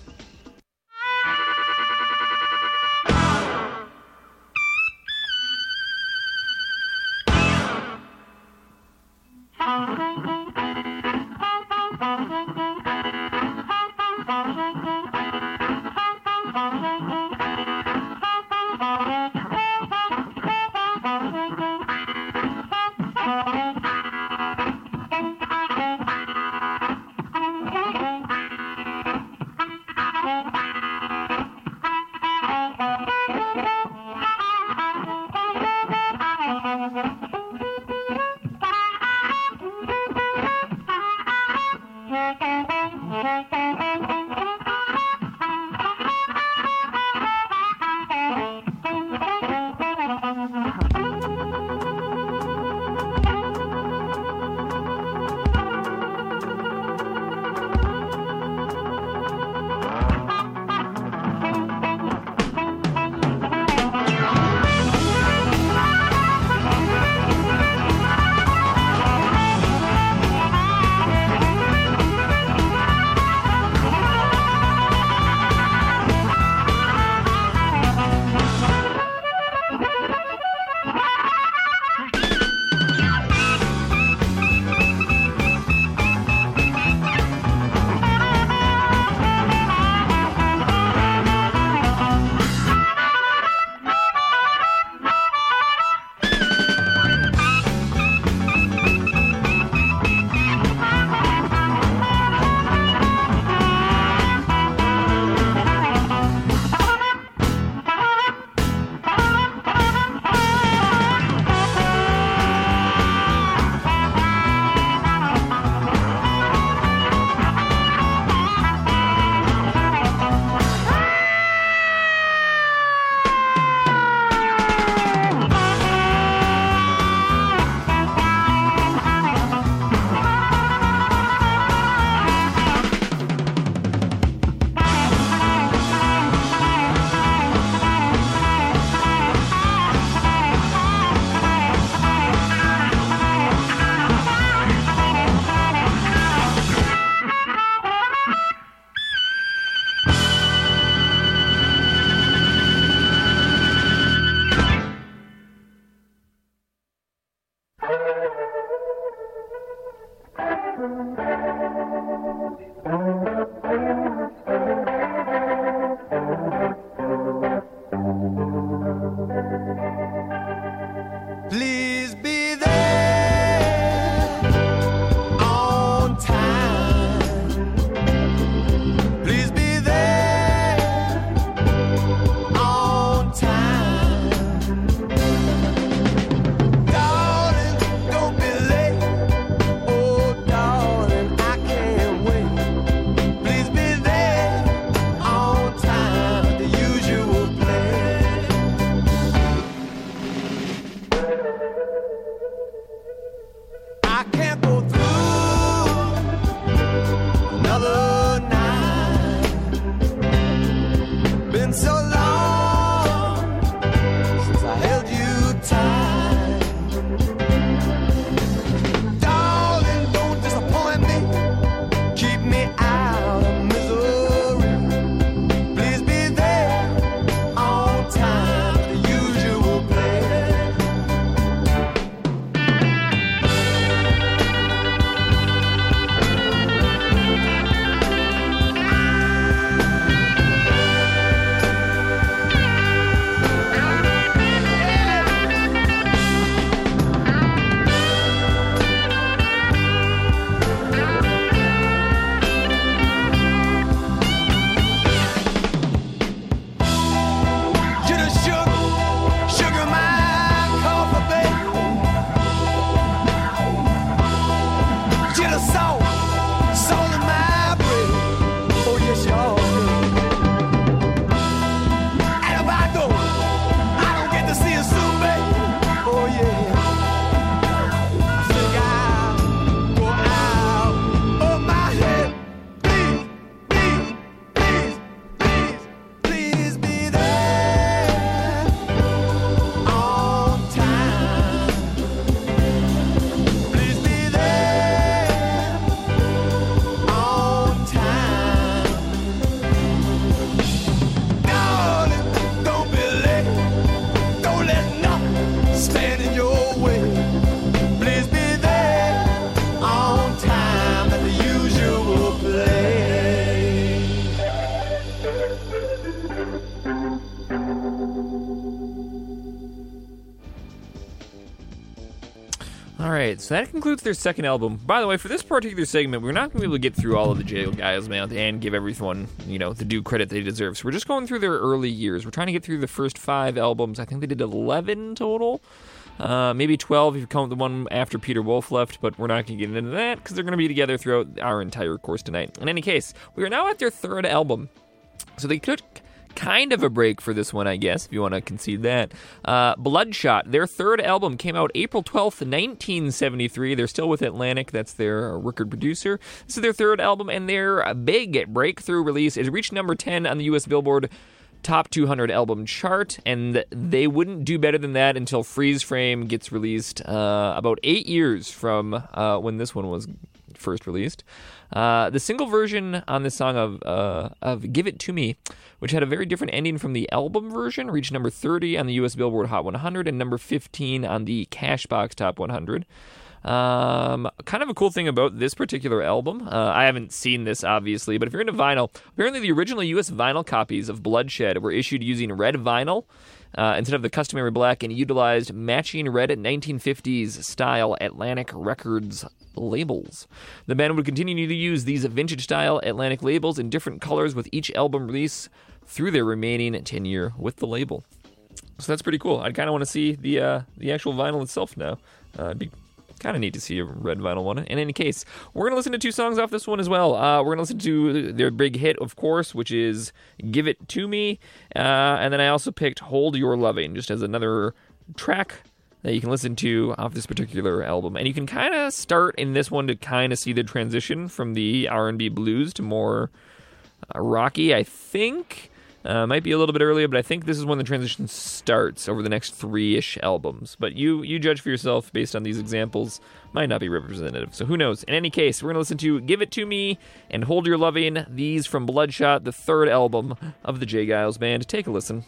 [SPEAKER 3] So that concludes their second album. By the way, for this particular segment, we're not going to be able to get through all of the J. Geils man and give everyone, you know, the due credit they deserve. So we're just going through their early years. We're trying to get through the first five albums. I think they did 11 total. Uh, maybe 12 if you count the one after Peter Wolf left, but we're not going to get into that because they're going to be together throughout our entire course tonight. In any case, we are now at their third album. So they took kind of a break for this one, I guess, if you want to concede that. Uh, Bloodshot, their third album, came out April 12th, 1973. They're still with Atlantic, that's their record producer. This is their third album, and their big breakthrough release. It reached number 10 on the US Billboard top 200 album chart, and they wouldn't do better than that until Freeze Frame gets released uh, about eight years from uh, when this one was first released. Uh, the single version on this song of uh, of "Give It to Me," which had a very different ending from the album version, reached number 30 on the U.S. Billboard Hot 100 and number 15 on the Cashbox Top 100. Um, kind of a cool thing about this particular album, uh, I haven't seen this obviously, but if you're into vinyl, apparently the original U.S. vinyl copies of Bloodshot were issued using red vinyl uh, instead of the customary black and utilized matching red 1950s style Atlantic Records labels. The band would continue to use these vintage style Atlantic labels in different colors with each album release through their remaining tenure with the label. So that's pretty cool. I'd kind of want to see the uh, the actual vinyl itself now. Uh, it'd be kind of neat to see a red vinyl one. In any case, we're going to listen to two songs off this one as well. Uh, we're going to listen to their big hit, of course, which is Give It To Me. Uh, and then I also picked Hold Your Loving, just as another track that you can listen to off this particular album. And you can kind of start in this one to kind of see the transition from the R&B blues to more uh, rocky, I think. Uh, might be a little bit earlier, but I think this is when the transition starts over the next three-ish albums. But you you judge for yourself based on these examples. Might not be representative, so who knows? In any case, we're gonna listen to "Give It to Me" and "Hold Your Loving." These from Bloodshot, the third album of the J. Geils Band. Take a listen.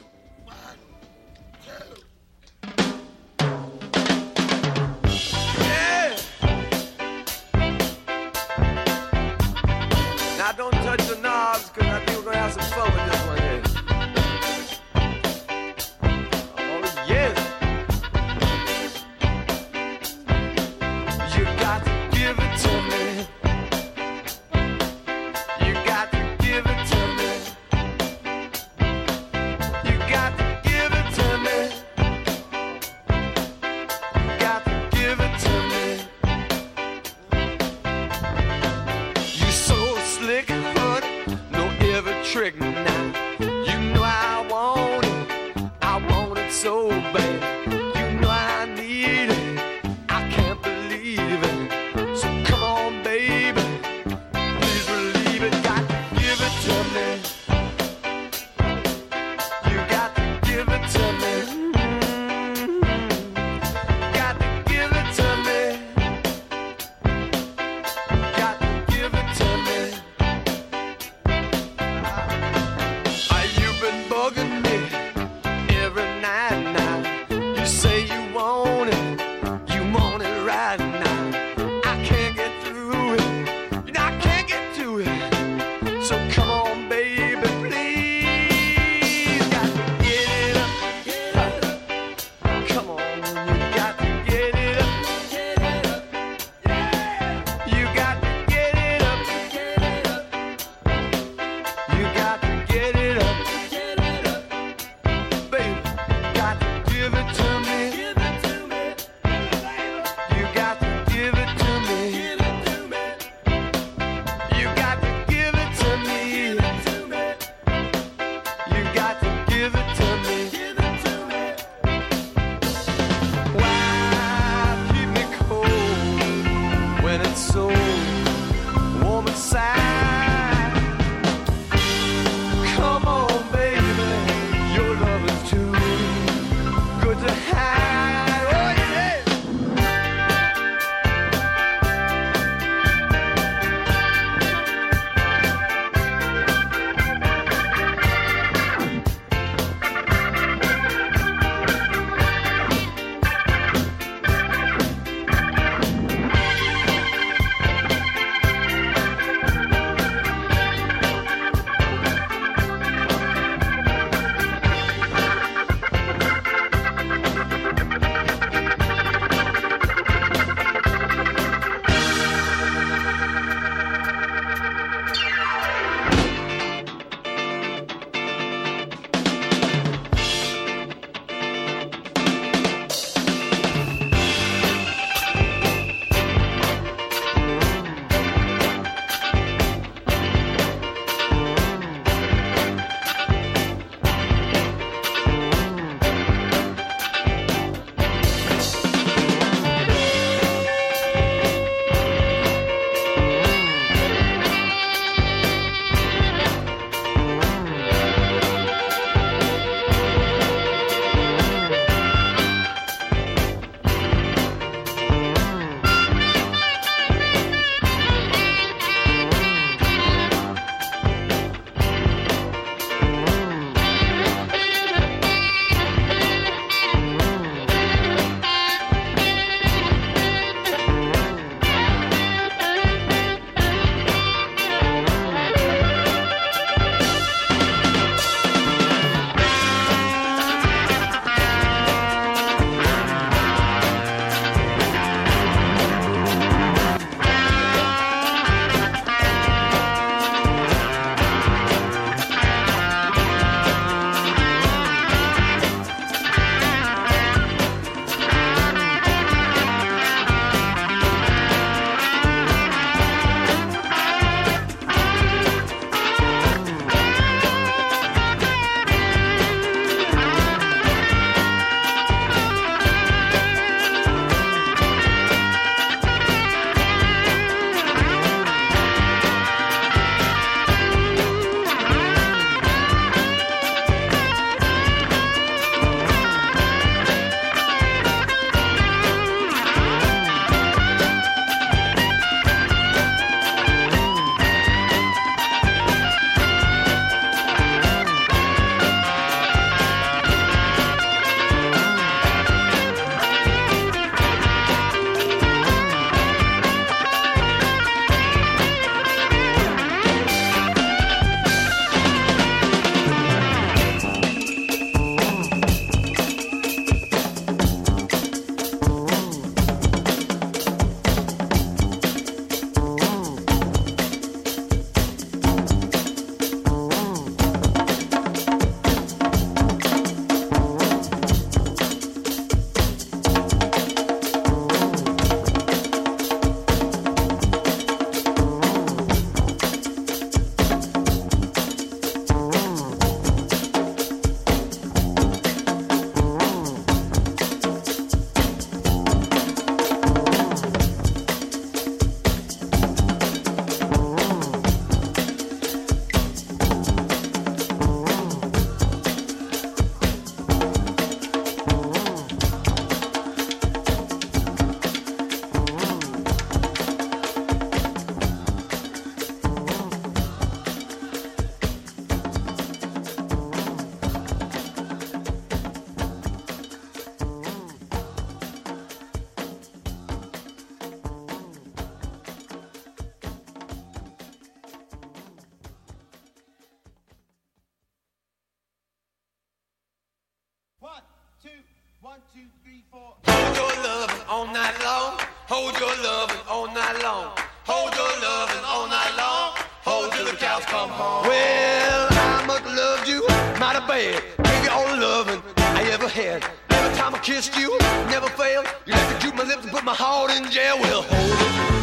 [SPEAKER 13] Hold your loving all night long. Hold your loving all night long. Hold your loving all night long. Hold till the cows come home. Well, I must have loved you mighty bad. Gave you all the loving I ever had. Every time I kissed you, never failed. You let to juke my lips and put my heart in jail. Well, hold.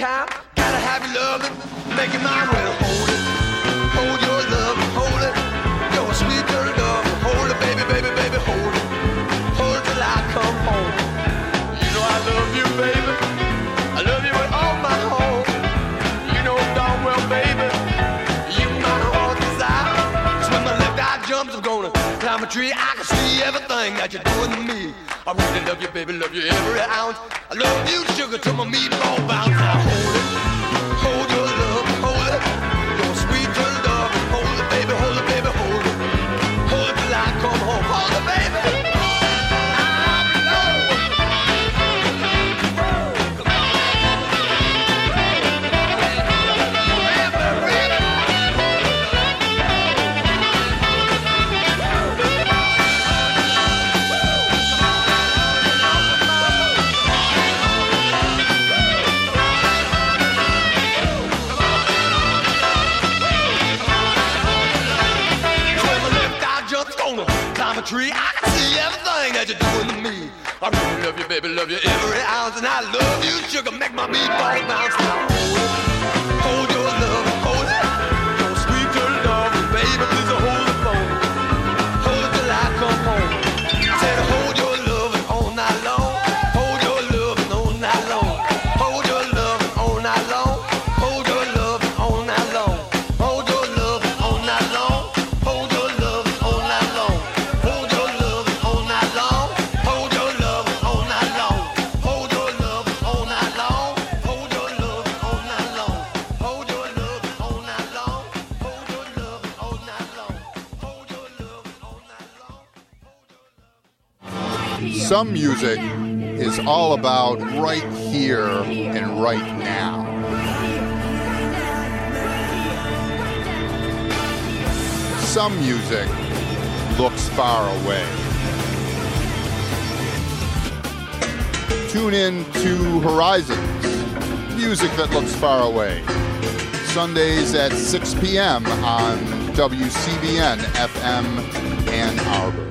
[SPEAKER 13] Time. Gotta have your loving, make it mine. Well, hold it, hold your love, hold it. Your sweet dirty love, hold it, baby, baby, baby, hold it. Hold it till I come home. You know I love you, baby. I love you with all my heart. You know darn well, baby. You my heart desire. So when my left eye jumps, I'm gonna climb a tree. I can see everything that you're doing to me. I really love you, baby, love you every ounce. I love you, sugar, till my meatball bounce. Now hold it, I really love you, baby, love you every ounce, and I love you, sugar, make my meatball bounce.
[SPEAKER 16] Some music is all about right here and right now. Some music looks far away. Tune in to Horizons, music that looks far away. Sundays at 6 p.m. on WCBN FM Ann Arbor.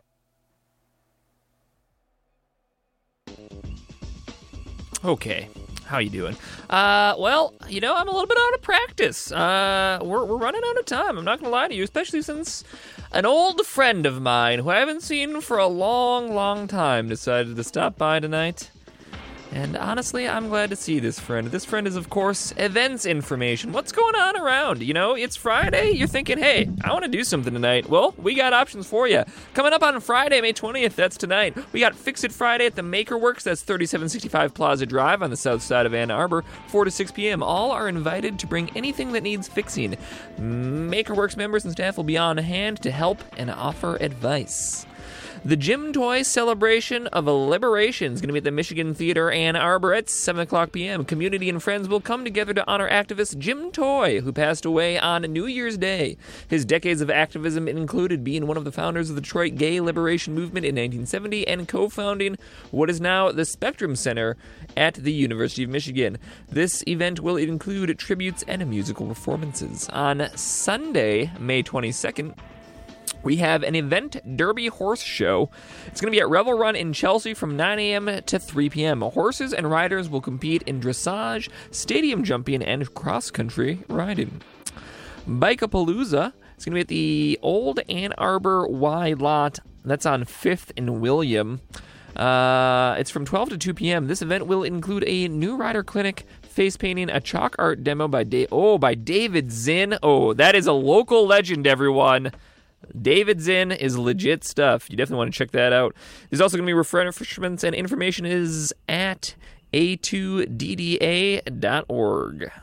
[SPEAKER 3] Okay. How you doing? Uh, well, you know, I'm a little bit out of practice. Uh, we're, we're running out of time. I'm not gonna lie to you, especially since an old friend of mine who I haven't seen for a long, long time decided to stop by tonight. And honestly, I'm glad to see this friend. This friend is, of course, events information. What's going on around? You know, it's Friday. You're thinking, hey, I want to do something tonight. Well, we got options for you. Coming up on Friday, May 20th, that's tonight. We got Fix It Friday at the Makerworks. That's 3765 Plaza Drive on the south side of Ann Arbor, 4 to 6 p.m. All are invited to bring anything that needs fixing. Makerworks members and staff will be on hand to help and offer advice. The Jim Toy Celebration of Liberation is going to be at the Michigan Theater Ann Arbor at 7 o'clock p.m. Community and friends will come together to honor activist Jim Toy, who passed away on New Year's Day. His decades of activism included being one of the founders of the Detroit Gay Liberation Movement in 1970 and co founding what is now the Spectrum Center at the University of Michigan. This event will include tributes and musical performances. On Sunday, May 22nd, we have an event derby horse show. It's going to be at Revel Run in Chelsea from 9 a.m. to 3 p.m. Horses and riders will compete in dressage, stadium jumping, and cross country riding. Bikeapalooza is going to be at the Old Ann Arbor Y Lot That's on 5th and William. Uh, it's from 12 to 2 p.m. This event will include a new rider clinic, face painting, a chalk art demo by da- oh by David Zinn. Oh, that is a local legend, everyone. David Zinn is legit stuff. You definitely want to check that out. There's also going to be refreshments, and information is at a2dda.org.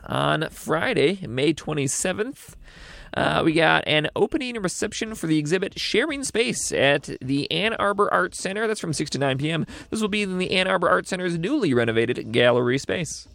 [SPEAKER 3] On Friday, May 27th, uh, we got an opening reception for the exhibit Sharing Space at the Ann Arbor Art Center. That's from 6 to 9 p.m. This will be in the Ann Arbor Art Center's newly renovated gallery space.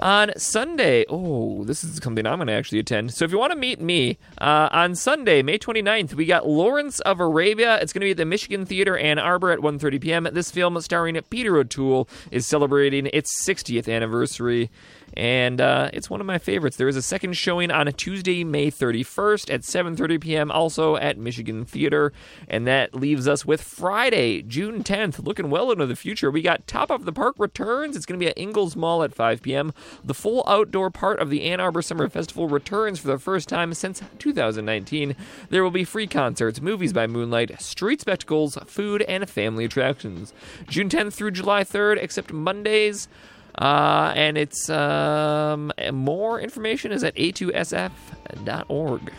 [SPEAKER 3] On Sunday, oh, this is something I'm going to actually attend. So if you want to meet me, uh, on Sunday, May 29th, we got Lawrence of Arabia. It's going to be at the Michigan Theater Ann Arbor at 1.30 p.m. This film starring Peter O'Toole is celebrating its 60th anniversary. And uh, it's one of my favorites. There is a second showing on a Tuesday, May 31st at 7:30 p.m. also at Michigan Theater, and that leaves us with Friday, June 10th. Looking well into the future, we got Top of the Park returns. It's going to be at Ingalls Mall at 5 p.m. The full outdoor part of the Ann Arbor Summer Festival returns for the first time since 2019. There will be free concerts, movies by moonlight, street spectacles, food, and family attractions. June 10th through July 3rd, except Mondays. Uh, and it's um, more information is at a2sf.org.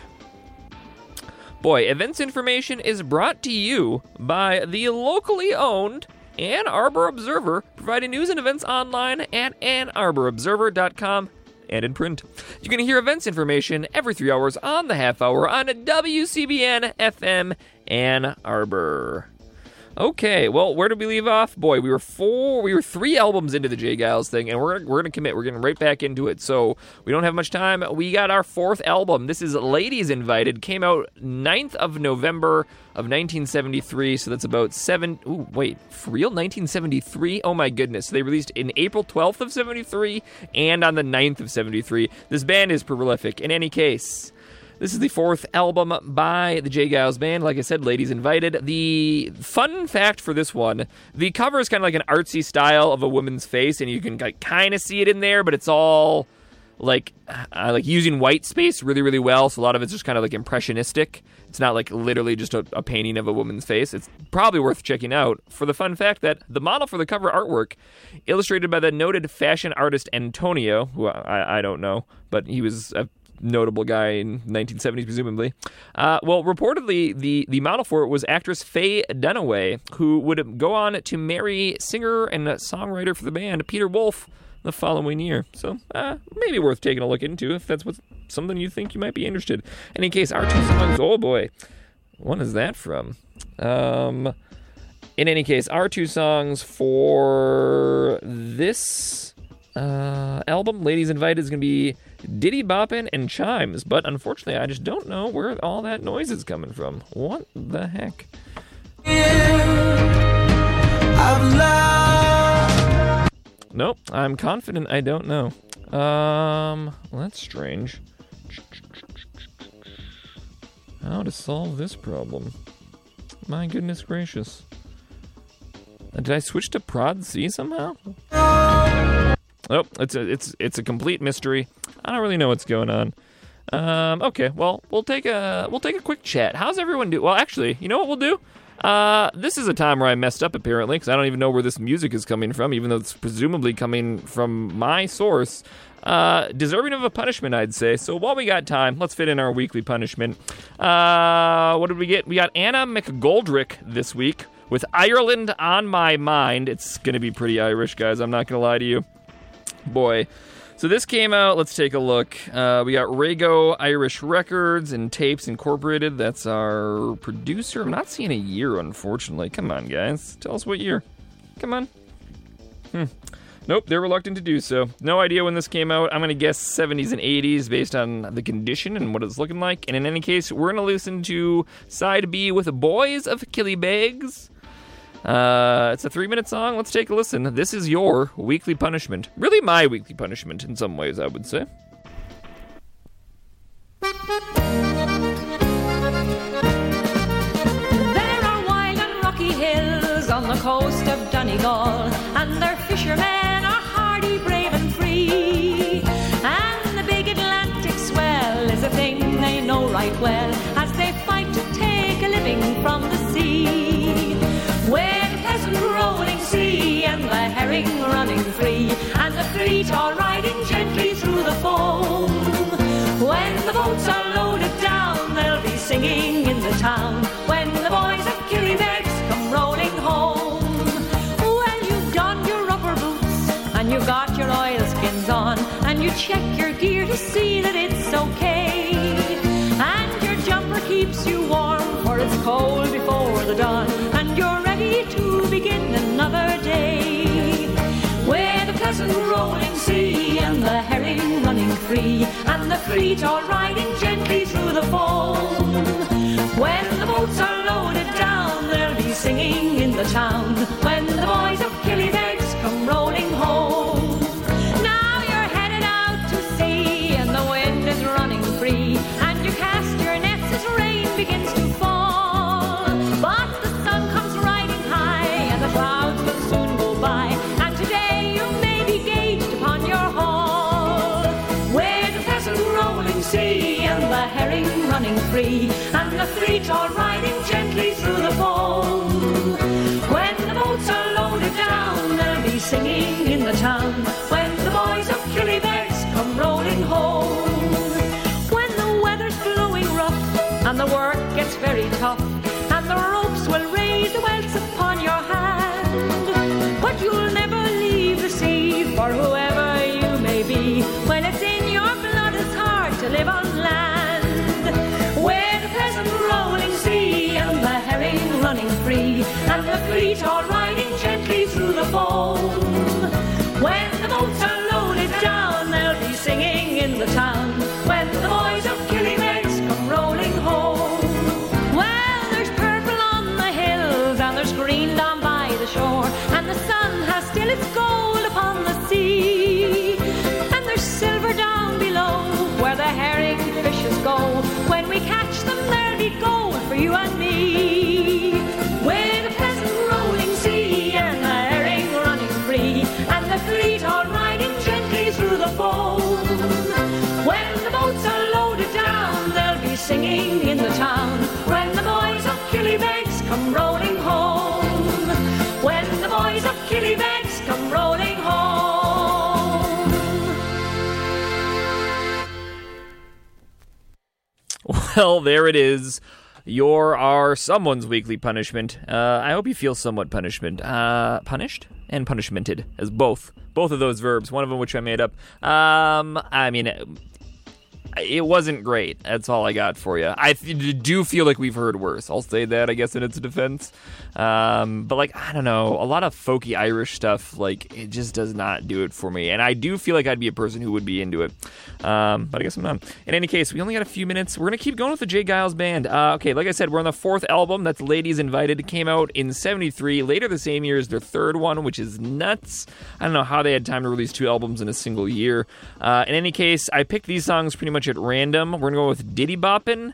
[SPEAKER 3] Boy, events information is brought to you by the locally owned Ann Arbor Observer, providing news and events online at annarborobserver.com and in print. You can hear events information every three hours on the half hour on WCBN FM Ann Arbor. Okay, well, where did we leave off? Boy, we were four, we were three albums into the J. Geils thing, and we're we're gonna commit. We're getting right back into it. So we don't have much time. We got our fourth album. This is "Ladies Invited." Came out 9th of November of 1973. So that's about seven. Ooh, wait, for real? 1973? Oh my goodness! They released in April 12th of 73 and on the 9th of 73. This band is prolific. In any case. This is the fourth album by the J. Geils Band. Like I said, ladies invited. The fun fact for this one: the cover is kind of like an artsy style of a woman's face, and you can kind of see it in there, but it's all like uh, like using white space really really well. So a lot of it's just kind of like impressionistic. It's not like literally just a, a painting of a woman's face. It's probably worth checking out for the fun fact that the model for the cover artwork, illustrated by the noted fashion artist Antonio, who I, I don't know, but he was notable guy in 1970s, presumably. Uh, well, reportedly, the, the model for it was actress Faye Dunaway, who would go on to marry singer and songwriter for the band Peter Wolf the following year. So, uh, maybe worth taking a look into if that's what's something you think you might be interested. In any case, our two songs. Oh boy, what is that from? Um, in any case, our two songs for this uh, album, Ladies Invited, is going to be Diddy Boppin' and Chimes, but unfortunately, I just don't know where all that noise is coming from. What the heck? Nope, I'm confident I don't know. Um, well, that's strange. How to solve this problem? My goodness gracious. Uh, Did I switch to Prod C somehow? Oh, it's a it's it's a complete mystery. I don't really know what's going on. Um, okay, well we'll take a we'll take a quick chat. How's everyone do? Well, actually, you know what we'll do? Uh, this is a time where I messed up apparently because I don't even know where this music is coming from, even though it's presumably coming from my source. Uh, deserving of a punishment, I'd say. So while we got time, let's fit in our weekly punishment. Uh, what did we get? We got Anna McGoldrick this week with Ireland on my mind. It's gonna be pretty Irish, guys. I'm not gonna lie to you boy. So this came out. Let's take a look. Uh, we got Rego Irish Records and Tapes Incorporated. That's our producer. I'm not seeing a year, unfortunately. Come on, guys. Tell us what year. Come on. Hmm. Nope, they're reluctant to do so. No idea when this came out. I'm going to guess 70s and 80s based on the condition and what it's looking like. And in any case, we're going to listen to side B with Boys of Killybegs. Uh, it's a three minute song. Let's take a listen. This is your weekly punishment. Really, my weekly punishment in some ways, I would say.
[SPEAKER 14] There are wild and rocky hills on the coast of Donegal, and their fishermen are hardy, brave, and free. And the big Atlantic swell is a thing they know right well
[SPEAKER 17] fleet are riding gently through the foam. When the boats are loaded down, they'll be singing in the town. When the boys of Killybegs come rolling home. Well, you've donned your rubber boots and you've got your oilskins on, and you check your gear to see that it's okay. And your jumper keeps you warm, for it's cold before the dawn, and you're ready to begin another day. With a pleasant rolling sea and the herring running free, and the fleet all riding gently through the foam. When the boats are loaded down, they'll be singing in the town. When the boys of all riding gently through the foam. When the boats are loaded down, they'll be singing in the town. When the boys of Killybegs come rolling home. When the weather's blowing rough and the work gets very tough, and the ropes will raise the welts upon your hand. But you'll never leave the sea for whoever running free, and the fleet all riding gently through the foam. When the boats are Well,
[SPEAKER 3] there it is. You're our someone's weekly punishment. Uh, I hope you feel somewhat punishment. Uh, punished and punishmented as both. Both of those verbs. One of them which I made up. Um, I mean, it, wasn't great. That's all I got for you. I th- do feel like we've heard worse. I'll say that. I guess in its defense. Um, but like I don't know, a lot of folky Irish stuff. Like it just does not do it for me. And I do feel like I'd be a person who would be into it. Um, but I guess I'm not. In any case, we only got a few minutes. We're gonna keep going with the J. Geils band. Uh, okay, like I said, we're on the fourth album. That's Ladies Invited. It came out in '73. Later the same year as their third one, which is nuts. I don't know how they had time to release two albums in a single year. Uh, in any case, I picked these songs pretty much at random. We're gonna go with Diddy Boppin'.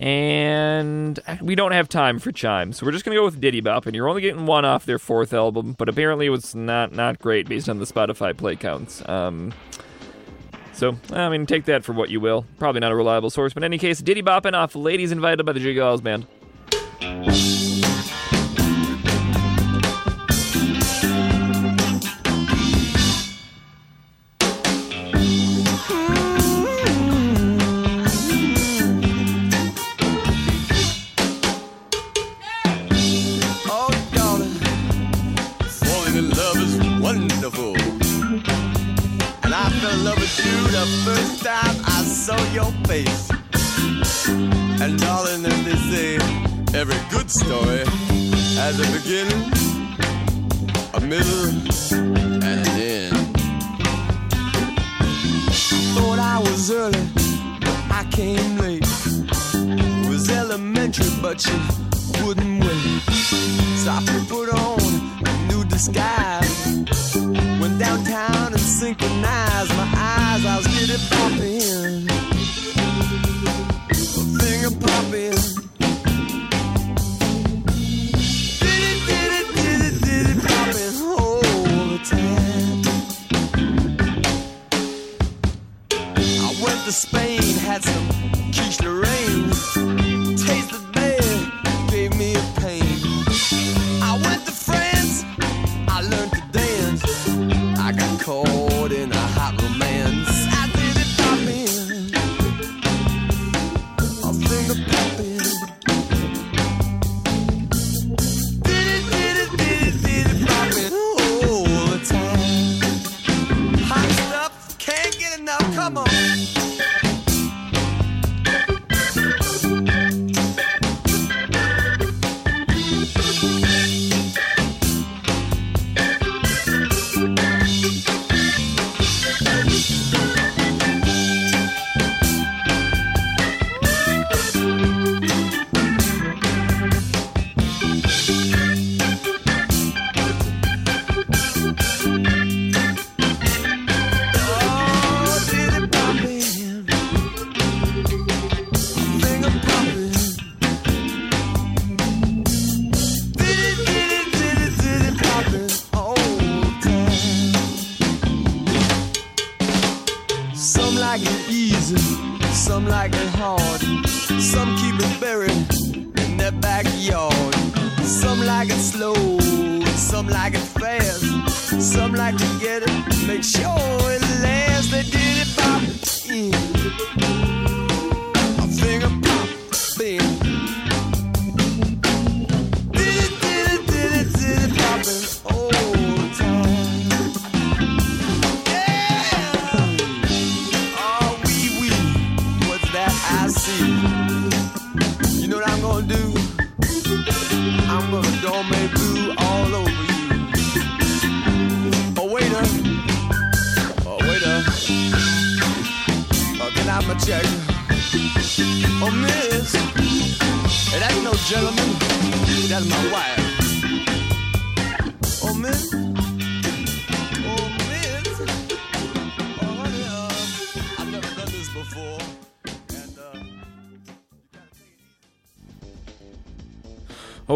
[SPEAKER 3] And we don't have time for chimes, so we're just gonna go with Diddy Bop, and you're only getting one off their fourth album, but apparently it was not not great based on the Spotify play counts. Um, so I mean, take that for what you will. Probably not a reliable source, but in any case, Diddy Boppin' off "Ladies Invited" by the J. Geils Band.
[SPEAKER 13] The first time I saw your face. And darling, as they say, every good story has a beginning, a middle, and an end. Thought I was early, I came late. Was elementary, but you wouldn't wait. So I put on a new disguise. Went downtown and synchronized my eyes. I was getting popping. Finger popping. Time. I went to Spain, had some quiche Lorraine.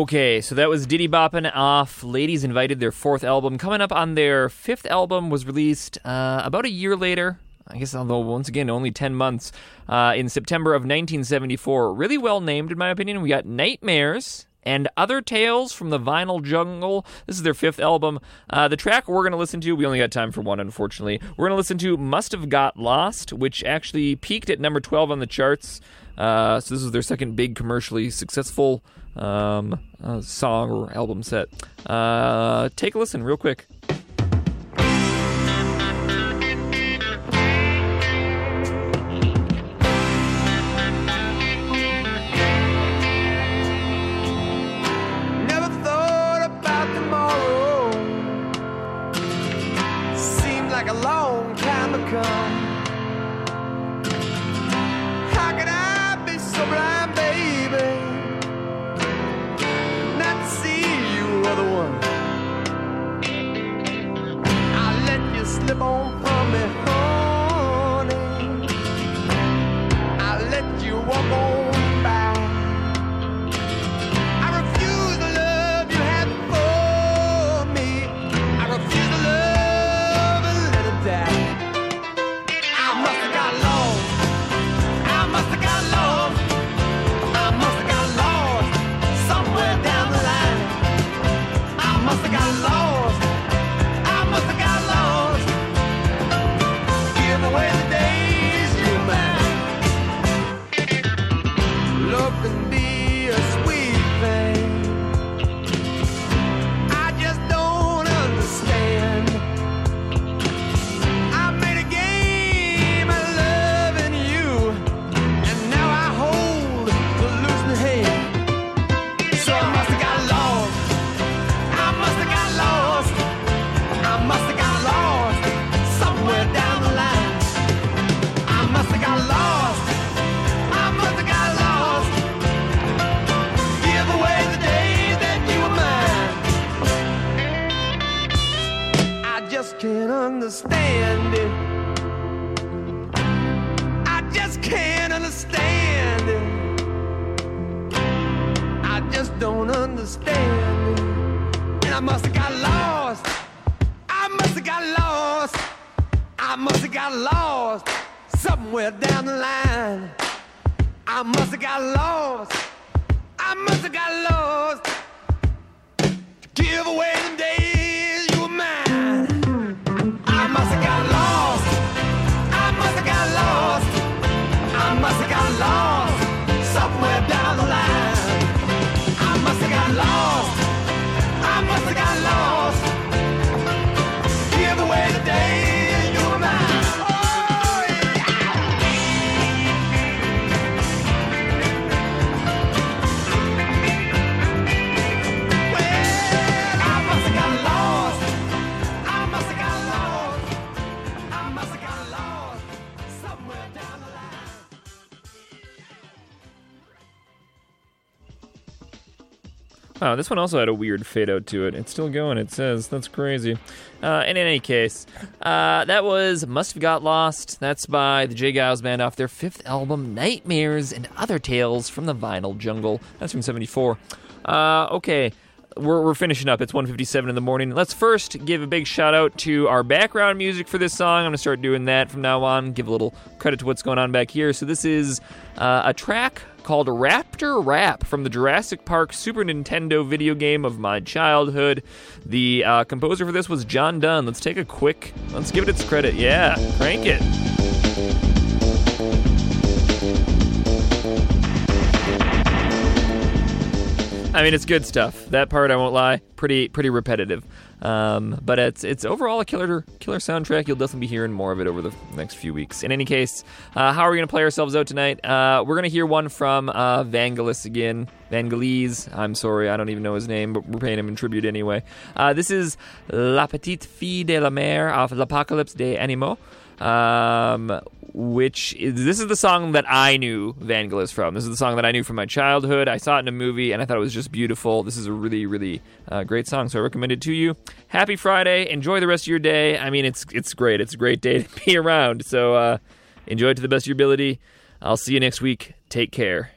[SPEAKER 3] Okay, so that was Diddy Boppin' off Ladies Invited, their fourth album. Coming up on their fifth album was released uh, about a year later. I guess, although once again, only 10 months, uh, in September of 1974. Really well named, in my opinion. We got Nightmares and Other Tales from the Vinyl Jungle. This is their fifth album. Uh, the track we're going to listen to, we only got time for one, unfortunately. We're going to listen to Must Have Got Lost, which actually peaked at number 12 on the charts. Uh, so this was their second big commercially successful um, uh, song or album set. Uh, take a listen real quick.
[SPEAKER 13] You other one. I let you slip on from me, honey. I let you walk on can't understand it. I just can't understand it. I just don't understand it. And I must have got lost. I must have got lost. I must have got lost somewhere down the line. I must have got lost. I must have got lost. Give away
[SPEAKER 3] Wow, this one also had a weird fade out to it. It's still going, it says. That's crazy. Uh, in any case, uh, that was Must Have Got Lost. That's by the J. Geils Band off their fifth album, Nightmares and Other Tales from the Vinyl Jungle. That's from 74. Uh, okay, we're, we're finishing up. It's 1.57 in the morning. Let's first give a big shout out to our background music for this song. I'm going to start doing that from now on. Give a little credit to what's going on back here. So this is uh, a track called Raptor Rap from the Jurassic Park Super Nintendo video game of my childhood. The uh, composer for this was John Dunn. Let's take a quick, let's give it its credit. Yeah, crank it. I mean, it's good stuff. That part, I won't lie, pretty pretty repetitive. Um, but it's it's overall a killer killer soundtrack. You'll definitely be hearing more of it over the next few weeks. In any case, uh, how are we going to play ourselves out tonight? Uh, we're going to hear one from uh, Vangelis again. Vangelis. I'm sorry, I don't even know his name, but we're paying him in tribute anyway. Uh, this is La Petite Fille de la Mer of L'Apocalypse des Animaux. Um, which is this is the song that I knew Vangelis from. This is the song that I knew from my childhood. I saw it in a movie and I thought it was just beautiful. This is a really, really uh, great song, so I recommend it to you. Happy Friday! Enjoy the rest of your day. I mean, it's it's great. It's a great day to be around. So uh, enjoy it to the best of your ability. I'll see you next week. Take care.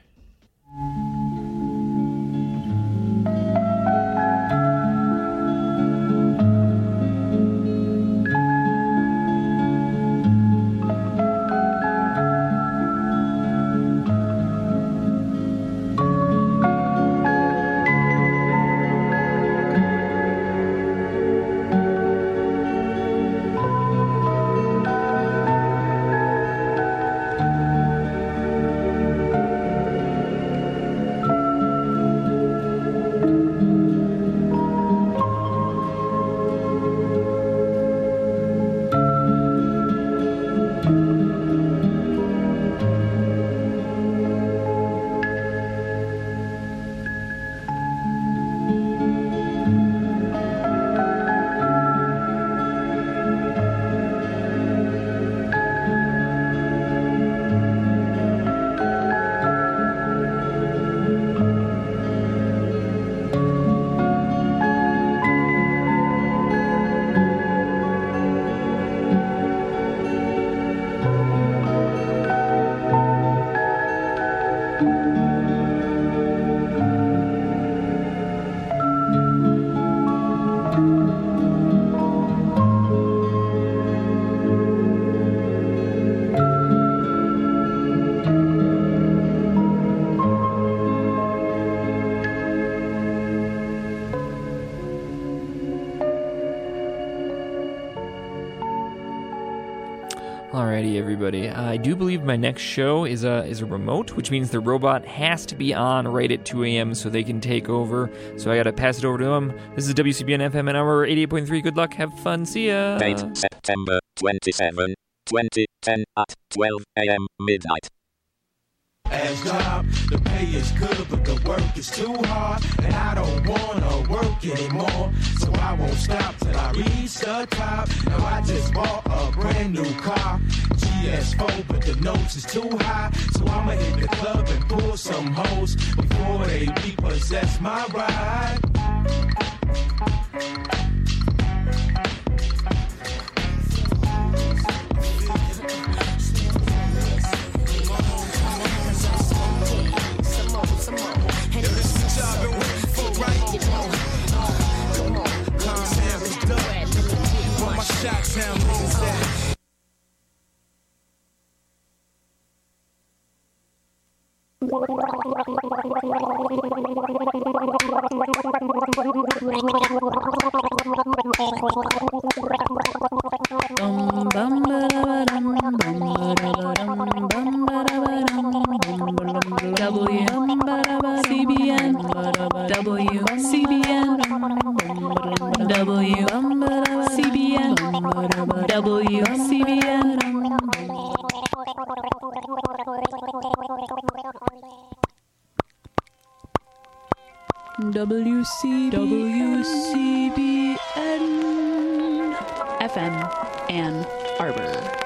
[SPEAKER 3] Alrighty, everybody. I do believe my next show is a is a remote, which means the robot has to be on right at 2 a.m. so they can take over. So I got to pass it over to them. This is WCBN FM Ann Arbor 88.3. Good luck. Have fun. See ya.
[SPEAKER 18] Date September 27, 2010 at 12 a.m. midnight.
[SPEAKER 6] As job, the pay is good, but the work is too hard, and I don't wanna work anymore. So I won't stop till I reach the top. Now I just bought a brand new car, GS4, but the notes is too high. So I'ma hit the club and pull some hoes before they repossess my ride.
[SPEAKER 19] WCBN, WCBN, WCBN, WCBN. WC, WCBN FM Ann Arbor.